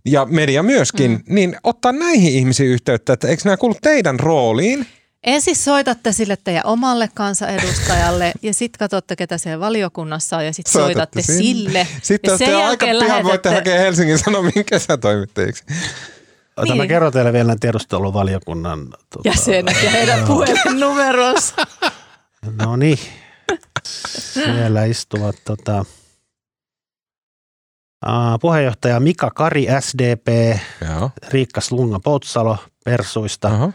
ja media myöskin, mm. niin ottaa näihin ihmisiin yhteyttä, että eikö nämä kuulu teidän rooliin? Ensin soitatte sille teidän omalle kansanedustajalle ja sitten katsotte, ketä siellä valiokunnassa on ja sitten soitatte sinne. Sitten ja sen aika pian lähetätte... voitte hakea Helsingin Sanomien kesätoimittajiksi. Niin. Mä kerron teille vielä tiedusteluvaliokunnan tota, jäsenet ja heidän puhelinnumeronsa. No niin, siellä istuvat tota, uh, puheenjohtaja Mika Kari SDP, Joo. Riikka Slunga Poutsalo Persuista, uh-huh.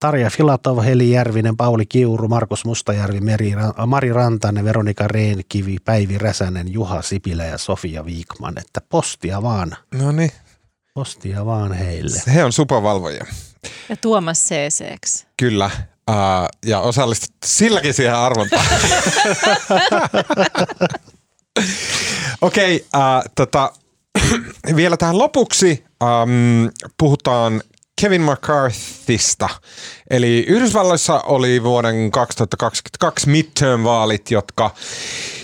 Tarja Filatov, Heli Järvinen, Pauli Kiuru, Markus Mustajärvi, Meri, Mari Rantanen, Veronika Reenkivi, Päivi Räsänen, Juha Sipilä ja Sofia Viikman. Että postia vaan. No niin. Postia vaan heille. He on supavalvoja. Ja Tuomas CCX. Kyllä. Uh, ja osallistut silläkin siihen arvontaan. Okei, okay, uh, tota, vielä tähän lopuksi um, puhutaan Kevin McCarthysta. Eli Yhdysvalloissa oli vuoden 2022 midterm-vaalit, jotka,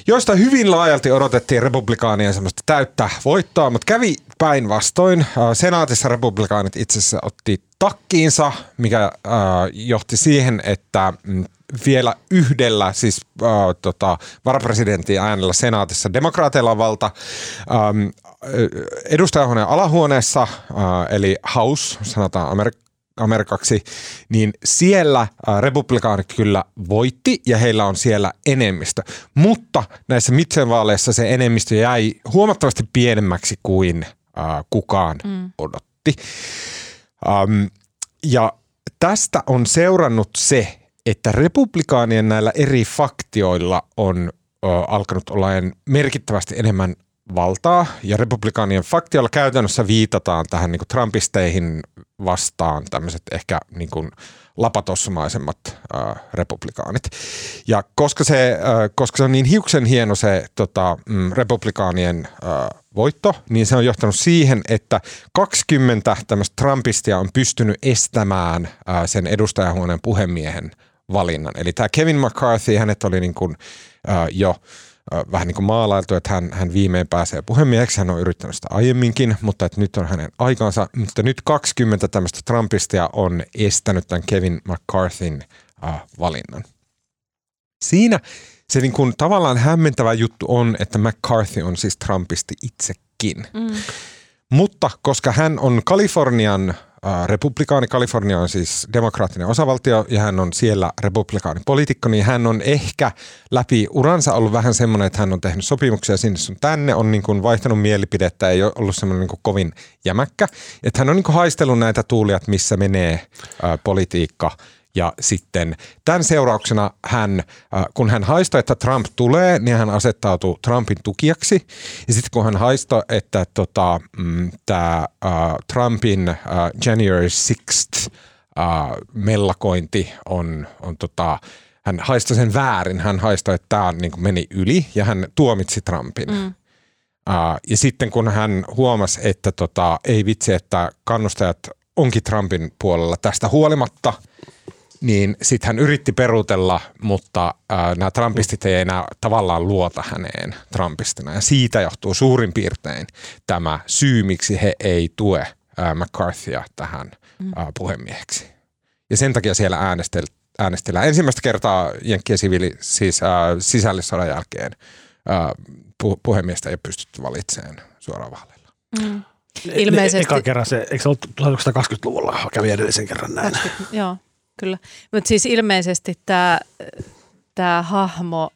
joista hyvin laajalti odotettiin republikaanien semmoista täyttä voittoa, mutta kävi päinvastoin. Äh, senaatissa republikaanit itse asiassa otti takkiinsa, mikä äh, johti siihen, että mm, vielä yhdellä, siis äh, tota, varapresidentin äänellä senaatissa demokraateilla valta. Ähm, edustajahuoneen alahuoneessa, äh, eli House, sanotaan Amerik- Amerikaksi, niin siellä äh, republikaanit kyllä voitti ja heillä on siellä enemmistö. Mutta näissä vaaleissa se enemmistö jäi huomattavasti pienemmäksi kuin äh, kukaan mm. odotti. Um, ja tästä on seurannut se, että republikaanien näillä eri faktioilla on ö, alkanut olla merkittävästi enemmän valtaa ja republikaanien faktioilla käytännössä viitataan tähän niin Trumpisteihin vastaan tämmöiset ehkä niin kuin lapatossumaisemmat äh, republikaanit. Ja koska se, äh, koska se on niin hiuksen hieno se tota, mm, republikaanien äh, voitto, niin se on johtanut siihen, että 20 tämmöistä Trumpistia on pystynyt estämään äh, sen edustajahuoneen puhemiehen valinnan. Eli tämä Kevin McCarthy, hänet oli niin kuin, äh, jo vähän niin kuin maalailtu, että hän, hän viimein pääsee puhemieheksi. Hän on yrittänyt sitä aiemminkin, mutta että nyt on hänen aikansa. Mutta nyt 20 tämmöistä Trumpistia on estänyt tämän Kevin McCarthyn äh, valinnan. Siinä se niin kuin tavallaan hämmentävä juttu on, että McCarthy on siis Trumpisti itsekin. Mm. Mutta koska hän on Kalifornian republikaani. Kalifornia on siis demokraattinen osavaltio ja hän on siellä republikaanipoliitikko, niin hän on ehkä läpi uransa ollut vähän semmoinen, että hän on tehnyt sopimuksia sinne sun tänne, on niin kuin vaihtanut mielipidettä, ei ole ollut semmoinen niin kuin kovin jämäkkä. Että hän on niin kuin haistellut näitä tuulia, missä menee ää, politiikka – ja sitten tämän seurauksena hän, äh, kun hän haistoi, että Trump tulee, niin hän asettautui Trumpin tukijaksi. Ja sitten kun hän haistoi, että tota, mm, tämä uh, Trumpin uh, January 6th uh, mellakointi on, on tota, hän haistoi sen väärin. Hän haistoi, että tämä niin meni yli ja hän tuomitsi Trumpin. Mm. Uh, ja sitten kun hän huomasi, että tota, ei vitsi, että kannustajat onkin Trumpin puolella tästä huolimatta – niin sitten hän yritti perutella, mutta äh, nämä Trumpistit ei enää tavallaan luota häneen Trumpistina. Ja siitä johtuu suurin piirtein tämä syy, miksi he ei tue äh, McCarthyä tähän äh, puhemieheksi. Ja sen takia siellä äänestel, äänestellään ensimmäistä kertaa Jenkkien siviili, siis äh, sisällissodan jälkeen äh, pu, puhemiestä ei pystytty valitsemaan suoraan vaaleilla. Mm. Ilmeisesti. Eka kerran se, eikö se ollut 1920-luvulla, kävi edellisen kerran näin. 20, joo. Kyllä, mutta siis ilmeisesti tämä, tämä hahmo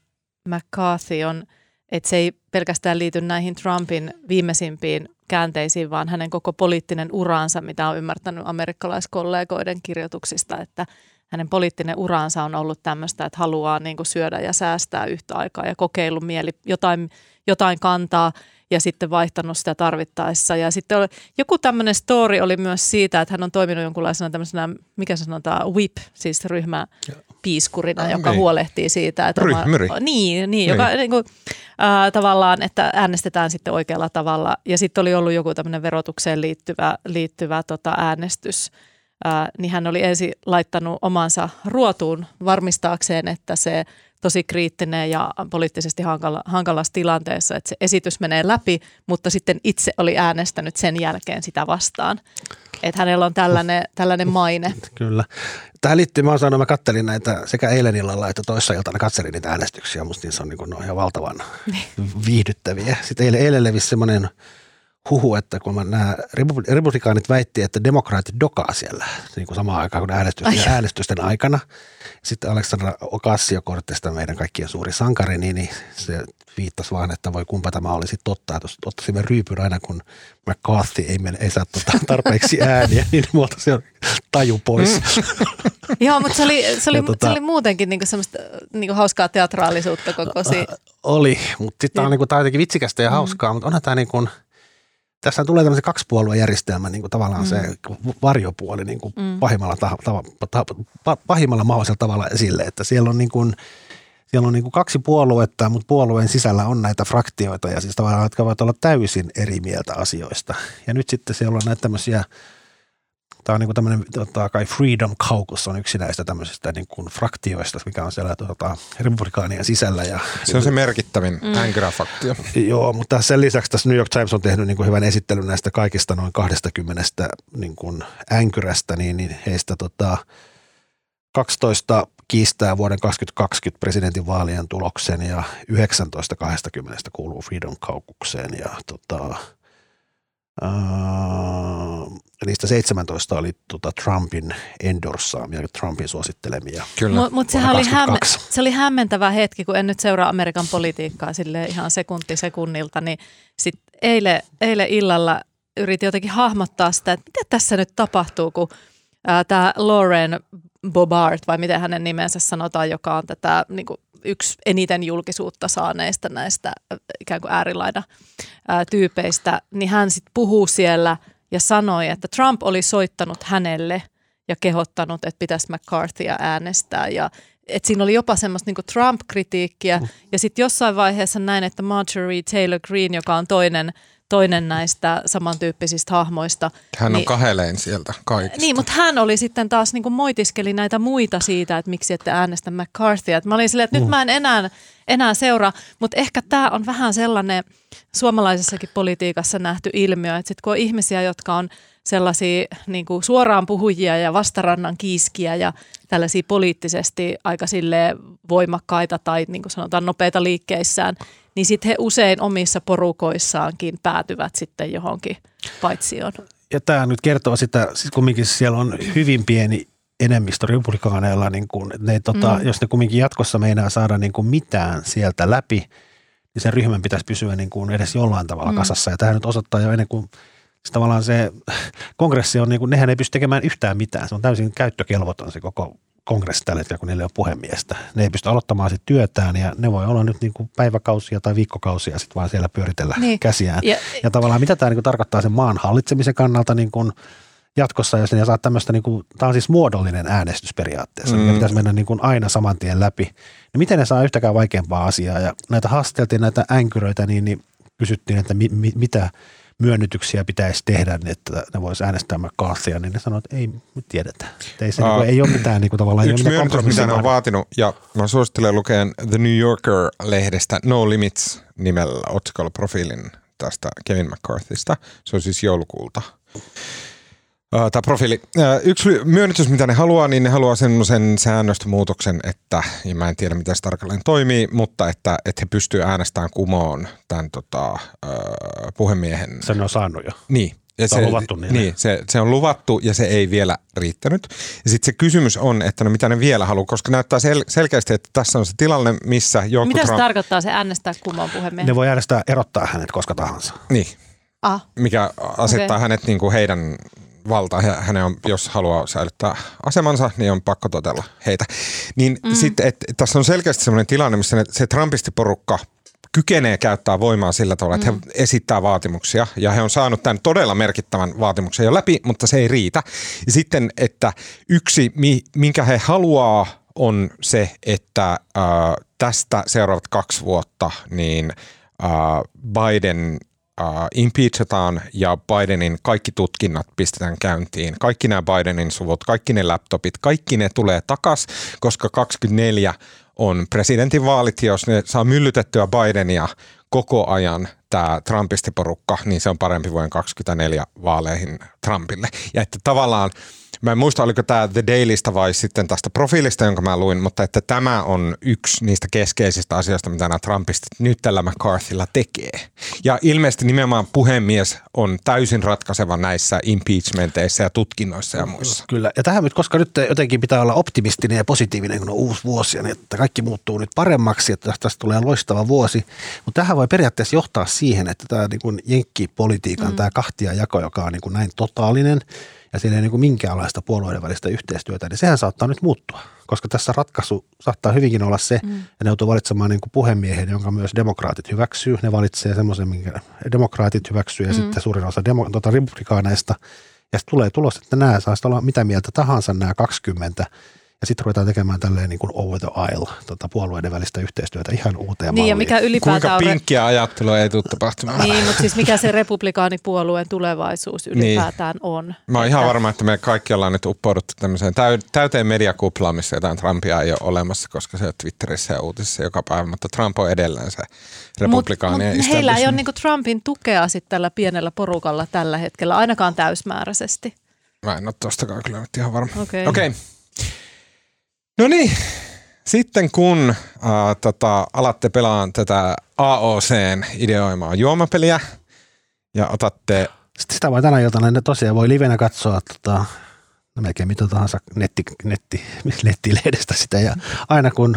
McCarthy on, että se ei pelkästään liity näihin Trumpin viimeisimpiin käänteisiin, vaan hänen koko poliittinen uransa, mitä on ymmärtänyt amerikkalaiskollegoiden kirjoituksista, että hänen poliittinen uransa on ollut tämmöistä, että haluaa niin syödä ja säästää yhtä aikaa ja kokeillut mieli, jotain, jotain kantaa – ja sitten vaihtanut sitä tarvittaessa. Ja sitten oli, joku tämmöinen story oli myös siitä, että hän on toiminut jonkunlaisena tämmöisenä, mikä sanotaan, whip, siis ryhmä piiskurina, ah, joka niin. huolehtii siitä, että. Oma, niin, niin, joka niin kuin, äh, tavallaan, että äänestetään sitten oikealla tavalla. Ja sitten oli ollut joku tämmöinen verotukseen liittyvä, liittyvä tota, äänestys, äh, niin hän oli ensin laittanut omansa ruotuun varmistaakseen, että se tosi kriittinen ja poliittisesti hankala, hankalassa tilanteessa, että se esitys menee läpi, mutta sitten itse oli äänestänyt sen jälkeen sitä vastaan. Että hänellä on tällainen, tällainen maine. Kyllä. Tähän liittyy, mä oon mä kattelin näitä sekä eilen illalla että toissa iltana katselin niitä äänestyksiä. Musta niin se on niin kuin, no, ihan valtavan niin. viihdyttäviä. Sitten eilen, eilen levisi semmoinen huhu, että kun nämä republikaanit väitti, että demokraatit dokaa siellä niin kuin samaan aikaan kuin äänestysten, äänestysten aikana. Sitten Aleksandra Ocasio-Cortesta, meidän kaikkien suuri sankari, niin, niin se viittasi vaan, että voi kumpa tämä olisi totta. Että jos ottaisimme ryypyn aina, kun McCarthy ei, mene, ei saa tota tarpeeksi ääniä, niin muuta se taju pois. Mm. Joo, mutta se oli, se oli, tota, se oli muutenkin niinku semmoista niinku hauskaa teatraalisuutta koko si- Oli, mutta sitten tämä on, niinku, tää on jotenkin vitsikästä ja mm. hauskaa, mm. mutta onhan tämä niin kuin – tässä tulee tämmöisen kaksipuoluejärjestelmä, niin kuin tavallaan mm. se varjopuoli niin kuin mm. pahimmalla, ta, ta, ta, pahimmalla mahdollisella tavalla esille, että siellä on niin kuin, siellä on niin kuin kaksi puoluetta, mutta puolueen sisällä on näitä fraktioita ja siis tavallaan, jotka voivat olla täysin eri mieltä asioista. Ja nyt sitten siellä on näitä tämmöisiä Tämä on niin tämmöinen tota, kai Freedom Caucus on yksi näistä tämmöisistä niin kuin fraktioista, mikä on siellä tota, republikaanien sisällä. Ja, se on se merkittävin mm. änkyrä-faktio. Joo, mutta sen lisäksi tässä New York Times on tehnyt niin kuin hyvän esittelyn näistä kaikista noin 20 niin kuin änkyrästä, niin, niin heistä tota, 12 kiistää vuoden 2020 presidentinvaalien tuloksen ja 19 20 kuuluu Freedom Caucukseen ja tota, Uh, niistä 17 oli tota Trumpin endorsaamia, Trumpin suosittelemia. Kyllä. Mutta mut sehän oli, hämme, se oli hämmentävä hetki, kun en nyt seuraa Amerikan politiikkaa sille ihan sekunti sekunnilta, niin sitten eilen, eilen illalla yritin jotenkin hahmottaa sitä, että mitä tässä nyt tapahtuu, kun tämä Lauren Bobart, vai miten hänen nimensä sanotaan, joka on tätä niin kuin yksi eniten julkisuutta saaneista näistä ikään kuin äärilaida tyypeistä, niin hän sitten puhuu siellä ja sanoi, että Trump oli soittanut hänelle ja kehottanut, että pitäisi McCarthyä äänestää ja et siinä oli jopa semmoista niinku Trump-kritiikkiä. Mm. Ja sitten jossain vaiheessa näin, että Marjorie Taylor Greene, joka on toinen toinen näistä samantyyppisistä hahmoista. Hän on niin, kahelein sieltä kaikista. Niin, mutta hän oli sitten taas niin kuin moitiskeli näitä muita siitä, että miksi ette äänestä McCarthyä. mä olin silleen, että mm. nyt mä en enää, enää seuraa, mutta ehkä tämä on vähän sellainen suomalaisessakin politiikassa nähty ilmiö, että sitten kun on ihmisiä, jotka on sellaisia niin kuin suoraan puhujia ja vastarannan kiiskiä ja tällaisia poliittisesti aika sille voimakkaita tai niin kuin sanotaan nopeita liikkeissään, niin sitten he usein omissa porukoissaankin päätyvät sitten johonkin paitsioon. Ja tämä nyt kertoo sitä, siis kumminkin siellä on hyvin pieni enemmistö republikaaneilla, niin kun ne, tota, mm. jos ne kumminkin jatkossa meinaa saada niin kuin mitään sieltä läpi, niin sen ryhmän pitäisi pysyä niin kuin edes jollain tavalla mm. kasassa. Ja tämä nyt osoittaa jo ennen kuin siis tavallaan se kongressi on, niin kuin, nehän ei pysty tekemään yhtään mitään. Se on täysin käyttökelvoton se koko kongressi tällä hetkellä, kun niillä on puhemiestä. Ne ei pysty aloittamaan sit työtään ja ne voi olla nyt niin kuin päiväkausia tai viikkokausia sitten vaan siellä pyöritellä niin. käsiään. Ja, ja tavallaan mitä tämä niin kuin tarkoittaa sen maan hallitsemisen kannalta niin kuin jatkossa, jos ne saa tämmöistä, niin kuin, tämä on siis muodollinen äänestys periaatteessa, mm. mikä pitäisi mennä niin kuin aina saman tien läpi. Niin miten ne saa yhtäkään vaikeampaa asiaa ja näitä haasteltiin näitä änkyröitä, niin, niin kysyttiin, että mi, mi, mitä – myönnytyksiä pitäisi tehdä, niin että ne voisi äänestää McCarthyä, niin ne sanoivat, että ei me tiedetä. Ei, se, uh, niin kuin, ei ole mitään niin kuin, tavallaan. Yksi myönnytys, mitä ne on vaatinut, ja mä suosittelen lukeen The New Yorker-lehdestä No Limits nimellä otsikolla profiilin tästä Kevin McCarthysta. Se on siis joulukuulta tämä profiili. Yksi myönnytys, mitä ne haluaa, niin ne haluaa semmoisen säännöstömuutoksen, että, ja mä en tiedä, miten se tarkalleen toimii, mutta että, että he pystyvät äänestämään kumoon tämän tota, puhemiehen. Sen on saanut jo. Niin. Ja se, se on luvattu niin. niin se, se on luvattu ja se ei vielä riittänyt. Ja sitten se kysymys on, että no mitä ne vielä haluaa, koska näyttää sel, selkeästi, että tässä on se tilanne, missä joku Mitä se Trump... tarkoittaa se äänestää kumoon puhemiehen? Ne voi äänestää erottaa hänet koska tahansa. Niin. Ah. Mikä asettaa okay. hänet niin kuin heidän valta ja hänen on, jos haluaa säilyttää asemansa, niin on pakko totella heitä. Niin mm. sitten, että tässä on selkeästi sellainen tilanne, missä ne, se Trumpistiporukka kykenee käyttää voimaa sillä tavalla, että mm. he esittää vaatimuksia ja he on saanut tämän todella merkittävän vaatimuksen jo läpi, mutta se ei riitä. Ja sitten, että yksi, minkä he haluaa, on se, että äh, tästä seuraavat kaksi vuotta niin äh, Biden impeachataan ja Bidenin kaikki tutkinnat pistetään käyntiin. Kaikki nämä Bidenin suvut, kaikki ne laptopit, kaikki ne tulee takas, koska 24 on presidentinvaalit, jos ne saa myllytettyä Bidenia koko ajan tämä Trumpistiporukka, niin se on parempi vuoden 24 vaaleihin Trumpille. Ja että tavallaan Mä en muista, oliko tämä The Dailystä vai sitten tästä profiilista, jonka mä luin, mutta että tämä on yksi niistä keskeisistä asioista, mitä nämä Trumpistit nyt tällä McCarthylla tekee. Ja ilmeisesti nimenomaan puhemies on täysin ratkaiseva näissä impeachmenteissa ja tutkinnoissa ja muissa. Kyllä, ja tähän nyt, koska nyt jotenkin pitää olla optimistinen ja positiivinen, kun on uusi vuosi, niin että kaikki muuttuu nyt paremmaksi, että tästä tulee loistava vuosi. Mutta tähän voi periaatteessa johtaa siihen, että tämä niin kuin jenkkipolitiikan mm. tämä kahtia jako, joka on niin kuin näin totaalinen – ja siinä ei niin kuin minkäänlaista puolueiden välistä yhteistyötä, niin sehän saattaa nyt muuttua, koska tässä ratkaisu saattaa hyvinkin olla se, mm. että ne joutuu valitsemaan niin kuin puhemiehen, jonka myös demokraatit hyväksyy. Ne valitsee semmoisen, minkä demokraatit hyväksyy ja mm. sitten suurin osa demo, tuota, republikaaneista. Ja sitten tulee tulos, että nämä saa olla mitä mieltä tahansa nämä 20 ja sitten ruvetaan tekemään tälleen niin kuin over the aisle tota puolueiden välistä yhteistyötä ihan uuteen niin, ja mikä ylipäätään Kuinka pinkkiä ajattelua ei tule tapahtumaan. Niin, mutta siis mikä se republikaanipuolueen tulevaisuus niin. ylipäätään niin. on. Mä oon että... ihan varma, että me kaikki ollaan nyt uppouduttu tämmöiseen täyteen mediakuplaan, missä jotain Trumpia ei ole olemassa, koska se on Twitterissä ja uutisissa joka päivä, mutta Trump on edelleen se republikaanien mut, mut heillä ei ole niinku Trumpin tukea sitten tällä pienellä porukalla tällä hetkellä, ainakaan täysmääräisesti. Mä en ole tostakaan kyllä nyt ihan varma. Okei. Okay. Okay. No niin, sitten kun äh, tota, alatte pelaamaan tätä AOCn ideoimaa juomapeliä ja otatte... Sitten sitä voi tänä iltana, ne tosiaan voi livenä katsoa tota, no melkein mitä tahansa netti, netti, nettilehdestä sitä ja aina kun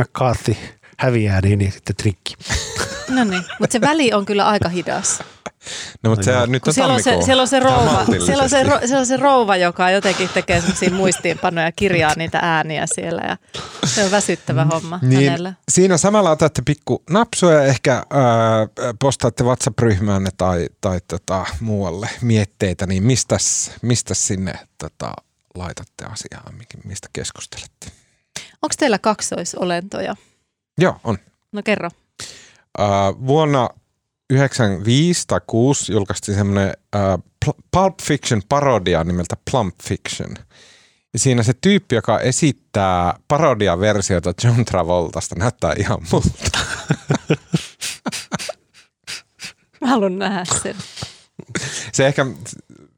McCarthy häviää, niin, niin sitten trikki. No niin, mutta se väli on kyllä aika hidas. No, mutta se, nyt on siellä, on se, siellä on se rouva, siellä on se, siellä on se rouva, joka jotenkin tekee semmoisia muistiinpanoja, kirjaa niitä ääniä siellä ja se on väsyttävä homma niin, hänelle. Siinä samalla otatte pikku napsuja ehkä äh, postaatte WhatsApp-ryhmäänne tai, tai tota, muualle mietteitä, niin mistäs, mistäs sinne tota, laitatte asiaa, mistä keskustelette? Onko teillä kaksoisolentoja? Joo, on. No kerro. Äh, vuonna 95 tai 6 julkaistiin semmoinen äh, Pulp Fiction parodia nimeltä Plump Fiction. Ja siinä se tyyppi, joka esittää parodia-versiota John Travoltasta, näyttää ihan multa. Mä haluan nähdä sen. Se ehkä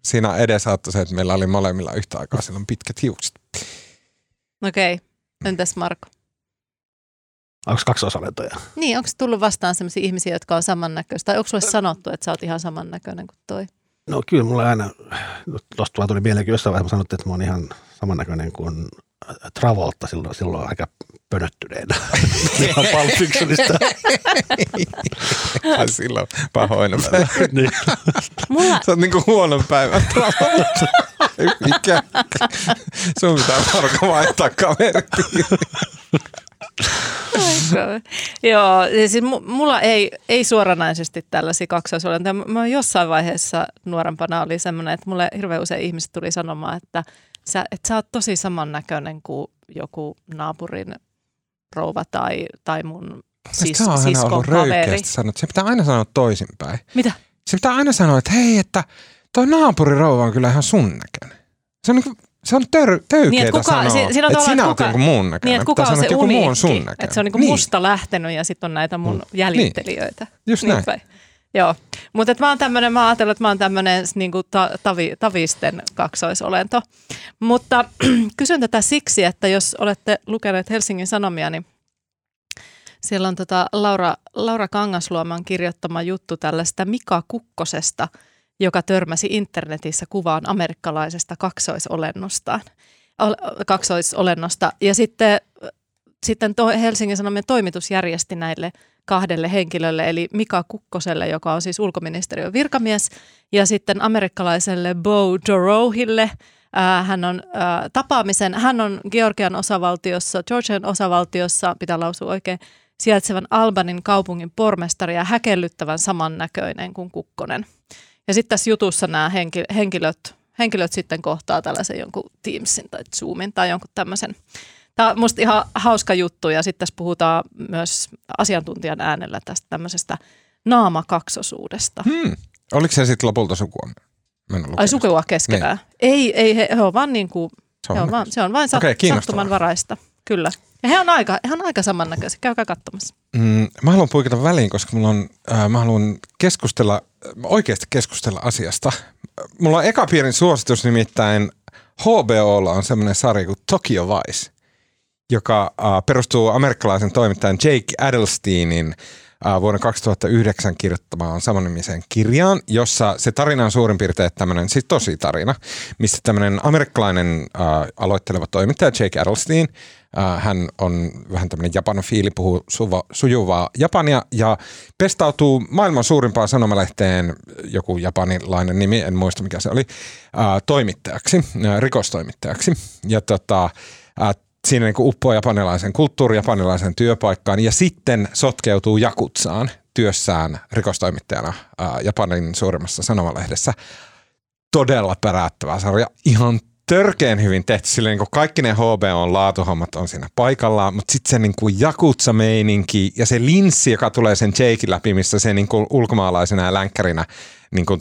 siinä edesauttoi se, että meillä oli molemmilla yhtä aikaa silloin pitkät hiukset. Okei, okay. entäs Marko? Onko kaksi osalentoja? Niin, onko tullut vastaan sellaisia ihmisiä, jotka on samannäköisiä? Tai onko sulle sanottu, että sä oot ihan samannäköinen kuin toi? No kyllä mulle aina, tuosta vaan tuli mieleen, jossain vaiheessa sanottiin, että mä oon ihan samannäköinen kuin Travolta silloin, silloin aika pönöttyneenä. ihan Pulp Fictionista. silloin pahoina niin. Mulla... Sä oot niinku huonon päivän Travolta. Mikä? Sun pitää Marko vaihtaa kaveripiiriin. Joo, siis mulla ei, ei suoranaisesti tällaisia kaksoisolentoja. Mä jossain vaiheessa nuorempana oli semmoinen, että mulle hirveän usein ihmiset tuli sanomaan, että sä, että sä oot tosi samannäköinen kuin joku naapurin rouva tai, tai mun sis, siskon kaveri. Se on ollut sanoa, se pitää aina sanoa toisinpäin. Mitä? Se pitää aina sanoa, että hei, että toi naapurirouva on kyllä ihan sun näköinen. Se on niin se on tör, töykeetä niin, kuka, sanoa, si, että sinä olet joku muun näköinen. Niin, että kuka on se joku muu on sun näköinen. Että se on niinku niin. musta lähtenyt ja sitten on näitä mun mm. jäljittelijöitä. Niin. Just niin näin. Päin. Joo, mutta mä oon tämmönen, mä ajatellut, että mä oon tämmönen niinku ta, tavi, tavisten kaksoisolento. Mutta kysyn tätä siksi, että jos olette lukeneet Helsingin Sanomia, niin siellä on tota Laura, Laura Kangasluoman kirjoittama juttu tällaista Mika Kukkosesta – joka törmäsi internetissä kuvaan amerikkalaisesta kaksoisolennostaan, kaksoisolennosta. Ja sitten, sitten to, Helsingin Sanomien toimitus järjesti näille kahdelle henkilölle, eli Mika Kukkoselle, joka on siis ulkoministeriön virkamies, ja sitten amerikkalaiselle Bo Dorohille, hän on äh, tapaamisen, hän on Georgian osavaltiossa, Georgian osavaltiossa, pitää lausua oikein, sijaitsevan Albanin kaupungin pormestari ja häkellyttävän samannäköinen kuin Kukkonen. Ja sitten tässä jutussa nämä henkilöt, henkilöt sitten kohtaa tällaisen jonkun Teamsin tai Zoomin tai jonkun tämmöisen. Tämä on musta ihan hauska juttu ja sitten tässä puhutaan myös asiantuntijan äänellä tästä tämmöisestä naamakaksosuudesta. Hmm. Oliko se sitten lopulta sukua? Ai sukua keskenään? Niin. Ei, ei he, he on vaan niin kuin, se on, he on vaan, se on vain okay, sattumanvaraista. Kyllä. Ja he on aika, he on aika samannäköisiä. Käykää katsomassa. Mm, mä haluan puikata väliin, koska mulla on, äh, mä haluan keskustella, oikeasti keskustella asiasta. Mulla on eka piirin suositus nimittäin HBOlla on semmoinen sarja kuin Tokyo Vice, joka uh, perustuu amerikkalaisen toimittajan Jake Adelsteinin uh, vuonna 2009 kirjoittamaan samannimiseen kirjaan, jossa se tarina on suurin piirtein tämmöinen, siis tosi tarina, missä tämmöinen amerikkalainen uh, aloitteleva toimittaja Jake Adelstein – Äh, hän on vähän tämmöinen japanofiili, puhuu suva, sujuvaa japania ja pestautuu maailman suurimpaan sanomalehteen, joku japanilainen nimi, en muista mikä se oli, toimittajaksi, rikostoimittajaksi. Ja tota, siinä niin uppoaa japanilaisen kulttuuri, japanilaisen työpaikkaan ja sitten sotkeutuu Jakutsaan työssään rikostoimittajana Japanin suurimmassa sanomalehdessä. Todella pärättävä sarja, ihan törkeen hyvin tehty. Silleen, niin kaikki ne HBO laatuhommat on siinä paikallaan, mutta sitten se niin kuin jakutsa-meininki ja se linssi, joka tulee sen Jakein läpi, missä se niin kuin ulkomaalaisena ja länkkärinä niin kuin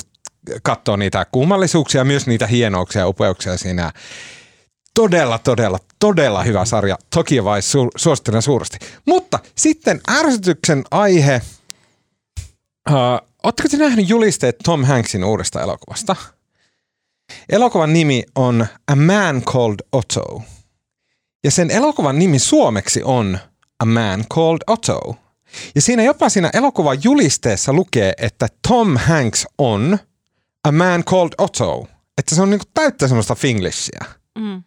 katsoo niitä kummallisuuksia, myös niitä hienouksia ja upeuksia siinä. Todella, todella, todella hyvä sarja. Toki vai su- suosittelen suuresti. Mutta sitten ärsytyksen aihe. Uh, Oletteko te nähnyt julisteet Tom Hanksin uudesta elokuvasta? Elokuvan nimi on A Man Called Otto. Ja sen elokuvan nimi suomeksi on A Man Called Otto. Ja siinä jopa siinä elokuvan julisteessa lukee, että Tom Hanks on A Man Called Otto. Että se on niinku täyttä semmoista finglishia. Mm.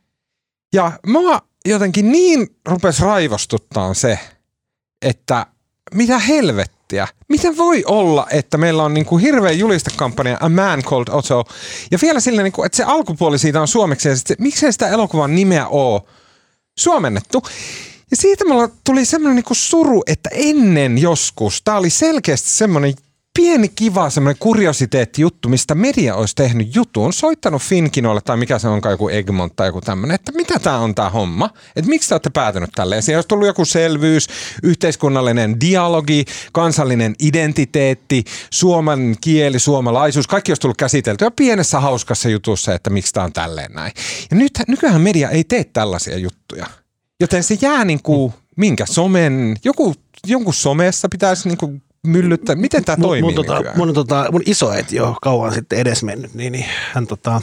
Ja mua jotenkin niin rupesi raivostuttaa se, että mitä helvettiä miettiä, miten voi olla, että meillä on niin kuin hirveä julistekampanja A Man Called Otto, ja vielä silleen, niin kuin, että se alkupuoli siitä on suomeksi, ja sitten, miksei sitä elokuvan nimeä ole suomennettu. Ja siitä mulla tuli semmoinen niin suru, että ennen joskus, tämä oli selkeästi semmoinen pieni kiva semmoinen kuriositeetti-juttu, mistä media olisi tehnyt jutun, soittanut Finkinoille tai mikä se onkaan joku Egmont tai joku tämmöinen, että mitä tämä on tämä homma, että miksi te olette päätynyt tälleen. Siinä olisi tullut joku selvyys, yhteiskunnallinen dialogi, kansallinen identiteetti, suomen kieli, suomalaisuus, kaikki olisi tullut käsiteltyä pienessä hauskassa jutussa, että miksi tämä on tälleen näin. Ja nyt, nykyään media ei tee tällaisia juttuja, joten se jää niin kuin minkä somen, joku, jonkun somessa pitäisi niin kuin myllyttää. Miten tämä toimii mun, tota, mun, tota, mun isoäiti jo kauan sitten edesmennyt, niin, niin hän tota,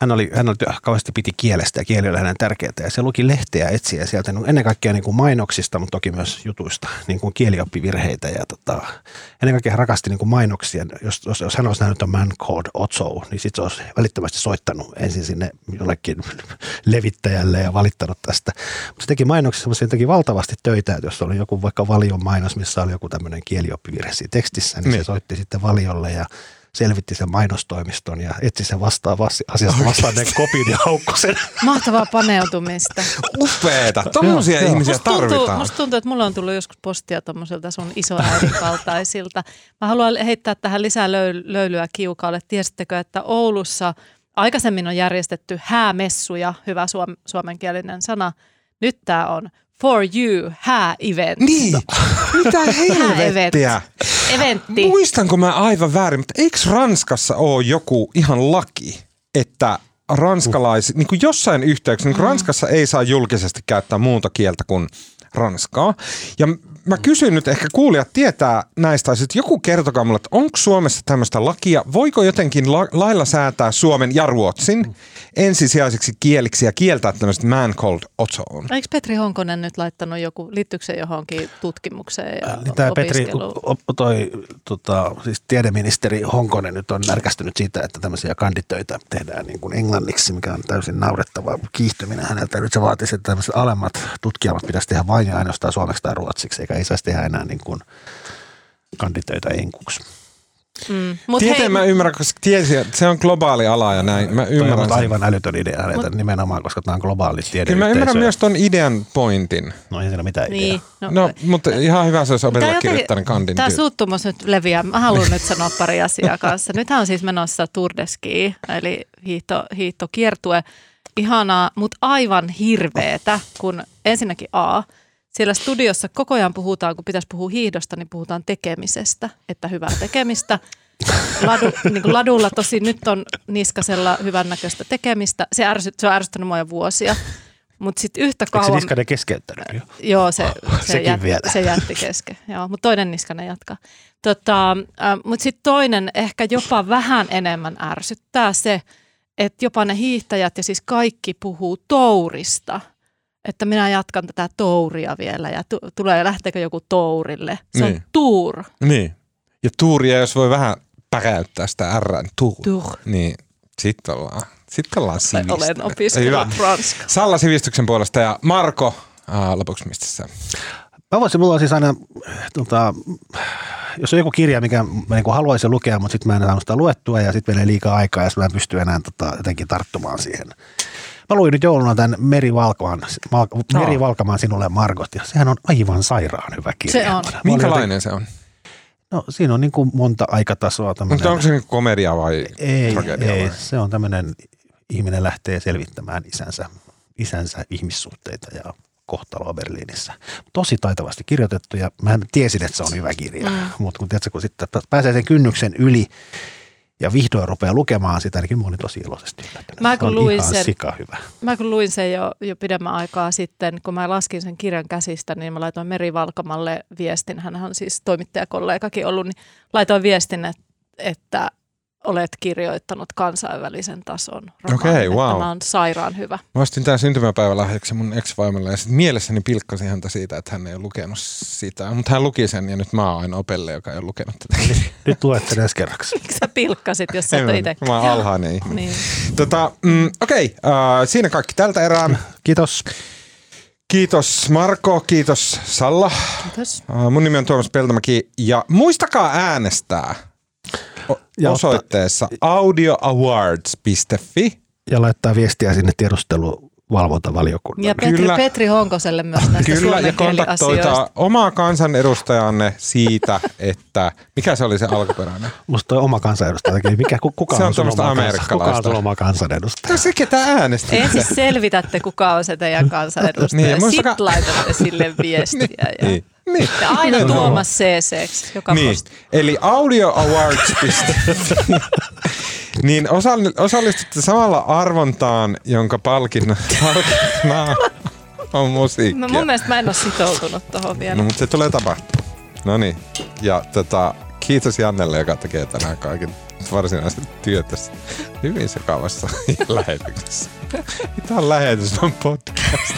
hän oli, hän oli kauheasti piti kielestä ja kieli oli hänen tärkeää. Ja se luki lehteä etsiä sieltä no ennen kaikkea niin kuin mainoksista, mutta toki myös jutuista, niin kuin kielioppivirheitä. Ja tota, ennen kaikkea hän rakasti niin kuin mainoksia. Jos, jos, jos hän olisi nähnyt Man Called Otso, niin sitten se olisi välittömästi soittanut ensin sinne jollekin levittäjälle ja valittanut tästä. Mutta se teki mainoksissa, se teki valtavasti töitä, että jos oli joku vaikka valion mainos, missä oli joku tämmöinen kielioppivirhe siinä tekstissä, niin, niin. se soitti sitten valiolle ja selvitti sen mainostoimiston ja etsi sen vastaava asiasta vastaaneen kopin ja haukkui sen. Mahtavaa paneutumista. Upeeta. Tuommoisia ihmisiä musta tuntuu, tarvitaan. Musta tuntuu, että mulla on tullut joskus postia tuommoisilta sun isoäidin kaltaisilta. Mä haluan heittää tähän lisää löy- löylyä kiukaalle. Tiesittekö, että Oulussa aikaisemmin on järjestetty häämessuja, hyvä suom- suomenkielinen sana. Nyt tämä on For You Hää-event. Niin, mitä helvettiä. Eventti. Muistanko mä aivan väärin, mutta eikö Ranskassa ole joku ihan laki, että ranskalais, uh. niin kuin jossain yhteyksessä, niin kuin mm. Ranskassa ei saa julkisesti käyttää muuta kieltä kuin ranskaa. Ja mä kysyn nyt, ehkä kuulijat tietää näistä asioista. Joku kertokaa mulle, että onko Suomessa tämmöistä lakia, voiko jotenkin la- lailla säätää Suomen ja Ruotsin ensisijaiseksi kieliksi ja kieltää tämmöistä man called Otto Eikö Petri Honkonen nyt laittanut joku, liittyykö se johonkin tutkimukseen ja niin Tämä Petri, toi, tota, siis tiedeministeri Honkonen nyt on närkästynyt siitä, että tämmöisiä kanditöitä tehdään niin kuin englanniksi, mikä on täysin naurettava kiihtyminen häneltä. Nyt se vaatisi, että tämmöiset alemmat tutkijamat pitäisi tehdä vain ja ainoastaan suomeksi tai ruotsiksi, eikä ei saisi tehdä enää niin kuin kanditöitä enkuksi. Mm. Tieteen hei, mä ymmärrän, koska tiesi, että se on globaali ala ja näin. Mä ymmärrän on aivan älytön idea Mut, nimenomaan, koska tämä on globaali tiede. Kyllä mä ymmärrän myös ton idean pointin. No ei siinä mitään niin, ideaa. No, no, mutta ihan hyvä se olisi opetella kirjoittaneen kandin. Tämä suuttumus nyt leviää. Mä haluan nyt sanoa pari asiaa kanssa. Nythän on siis menossa Tour de Ski, eli hiihto, hiihtokiertue. Ihanaa, mutta aivan hirveetä, kun ensinnäkin A – siellä studiossa koko ajan puhutaan, kun pitäisi puhua hiihdosta, niin puhutaan tekemisestä, että hyvää tekemistä. Ladu, niin kuin ladulla tosi nyt on niskasella hyvännäköistä tekemistä. Se, ärsyt, se on ärsyttänyt mua vuosia. Mutta sitten yhtä kauan... Eikö se niskanen keskeyttänyt jo? Joo, se, se, jät, se jätti kesken. Joo, mutta toinen niskanen jatkaa. Tota, äh, mutta sitten toinen ehkä jopa vähän enemmän ärsyttää se, että jopa ne hiihtäjät ja siis kaikki puhuu tourista. Että minä jatkan tätä touria vielä ja tu- tulee, lähteekö joku tourille. Se Niin. on tour. Niin. Ja tuuria, jos voi vähän päräyttää sitä R, tuur. Tour. Niin, sitten ollaan, sit ollaan sivistynyt. Olen opiskellut ranskaa. Salla sivistyksen puolesta ja Marko, ää, lopuksi mistä sä? Mä voisin, mulla on siis aina, tota, jos on joku kirja, mikä mä niin haluaisin lukea, mutta sitten mä en saanut sitä luettua ja sitten menee liikaa aikaa ja mä en pysty enää tota, jotenkin tarttumaan siihen. Mä luin nyt jouluna tämän Meri Valkaman, Mal- Meri Valkamaan sinulle Margot ja sehän on aivan sairaan hyvä kirja. Se on. Minkälainen se on? No siinä on niin kuin monta aikatasoa. tämmönen- Mutta onko se niinku komedia vai ei, tragedia? ei, vai? se on tämmöinen, ihminen lähtee selvittämään isänsä, isänsä ihmissuhteita ja kohtaloa Berliinissä. Tosi taitavasti kirjoitettu ja mä tiesin, että se on hyvä kirja, mm. mutta kun, tiedätkö, kun sitten pääsee sen kynnyksen yli ja vihdoin rupeaa lukemaan sitä, kyllä mä olin tosi iloisesti yllättynyt. Mä Se kun on luin ihan sen- sika hyvä. Mä kun luin sen jo, jo pidemmän aikaa sitten, kun mä laskin sen kirjan käsistä, niin mä laitoin Meri Valkamalle viestin. Hän on siis toimittajakollegakin ollut, niin laitoin viestin, että, että olet kirjoittanut kansainvälisen tason romaanin, Okei, että wow. Tämä on sairaan hyvä. Mä ostin tämän syntymäpäivälahjaksi mun ex-vaimolle ja sitten mielessäni pilkkasin häntä siitä, että hän ei ole lukenut sitä. Mutta hän luki sen ja nyt mä oon aina opelle, joka ei ole lukenut tätä. Nyt luette edes kerraksi. Miksi sä pilkkasit, jos sä et itse? Mä oon alhainen ihminen. Niin. Tota, mm, Okei, okay, uh, siinä kaikki tältä erää. Kiitos. Kiitos Marko, kiitos Salla. Kiitos. Uh, mun nimi on Tuomas Peltomäki ja muistakaa äänestää Ja osoitteessa audioawards.fi. Ja laittaa viestiä sinne tiedusteluvalvontavaliokunnalle. Ja Petri, Kyllä. Petri Honkoselle myös näistä Kyllä, ja kontaktoita omaa kansanedustajanne siitä, että mikä se oli se alkuperäinen? Musta toi oma kansanedustaja, mikä, ku- kuka Se on on, kansa, amerikkalaista. kuka on sun oma kansanedustaja? No se, ketä äänesti. Ensin selvitätte, kuka on se teidän kansanedustaja. Niin, ja niin, muistakaa- Sitten laitatte sille viestiä. ja, Niin, niin. ja aina Tuomas CC, joka Niin, posti. eli audioawards.fi. niin osall- osallistutte samalla arvontaan, jonka palkinno, palkinna on musiikkia. No mun mielestä mä en ole sitoutunut tuohon vielä. No, mutta se tulee tapahtumaan. No niin. Ja tota, kiitos Jannelle, joka tekee tänään kaiken varsinaiset työt tässä hyvin sekavassa lähetyksessä. Tämä on lähetys, on podcast.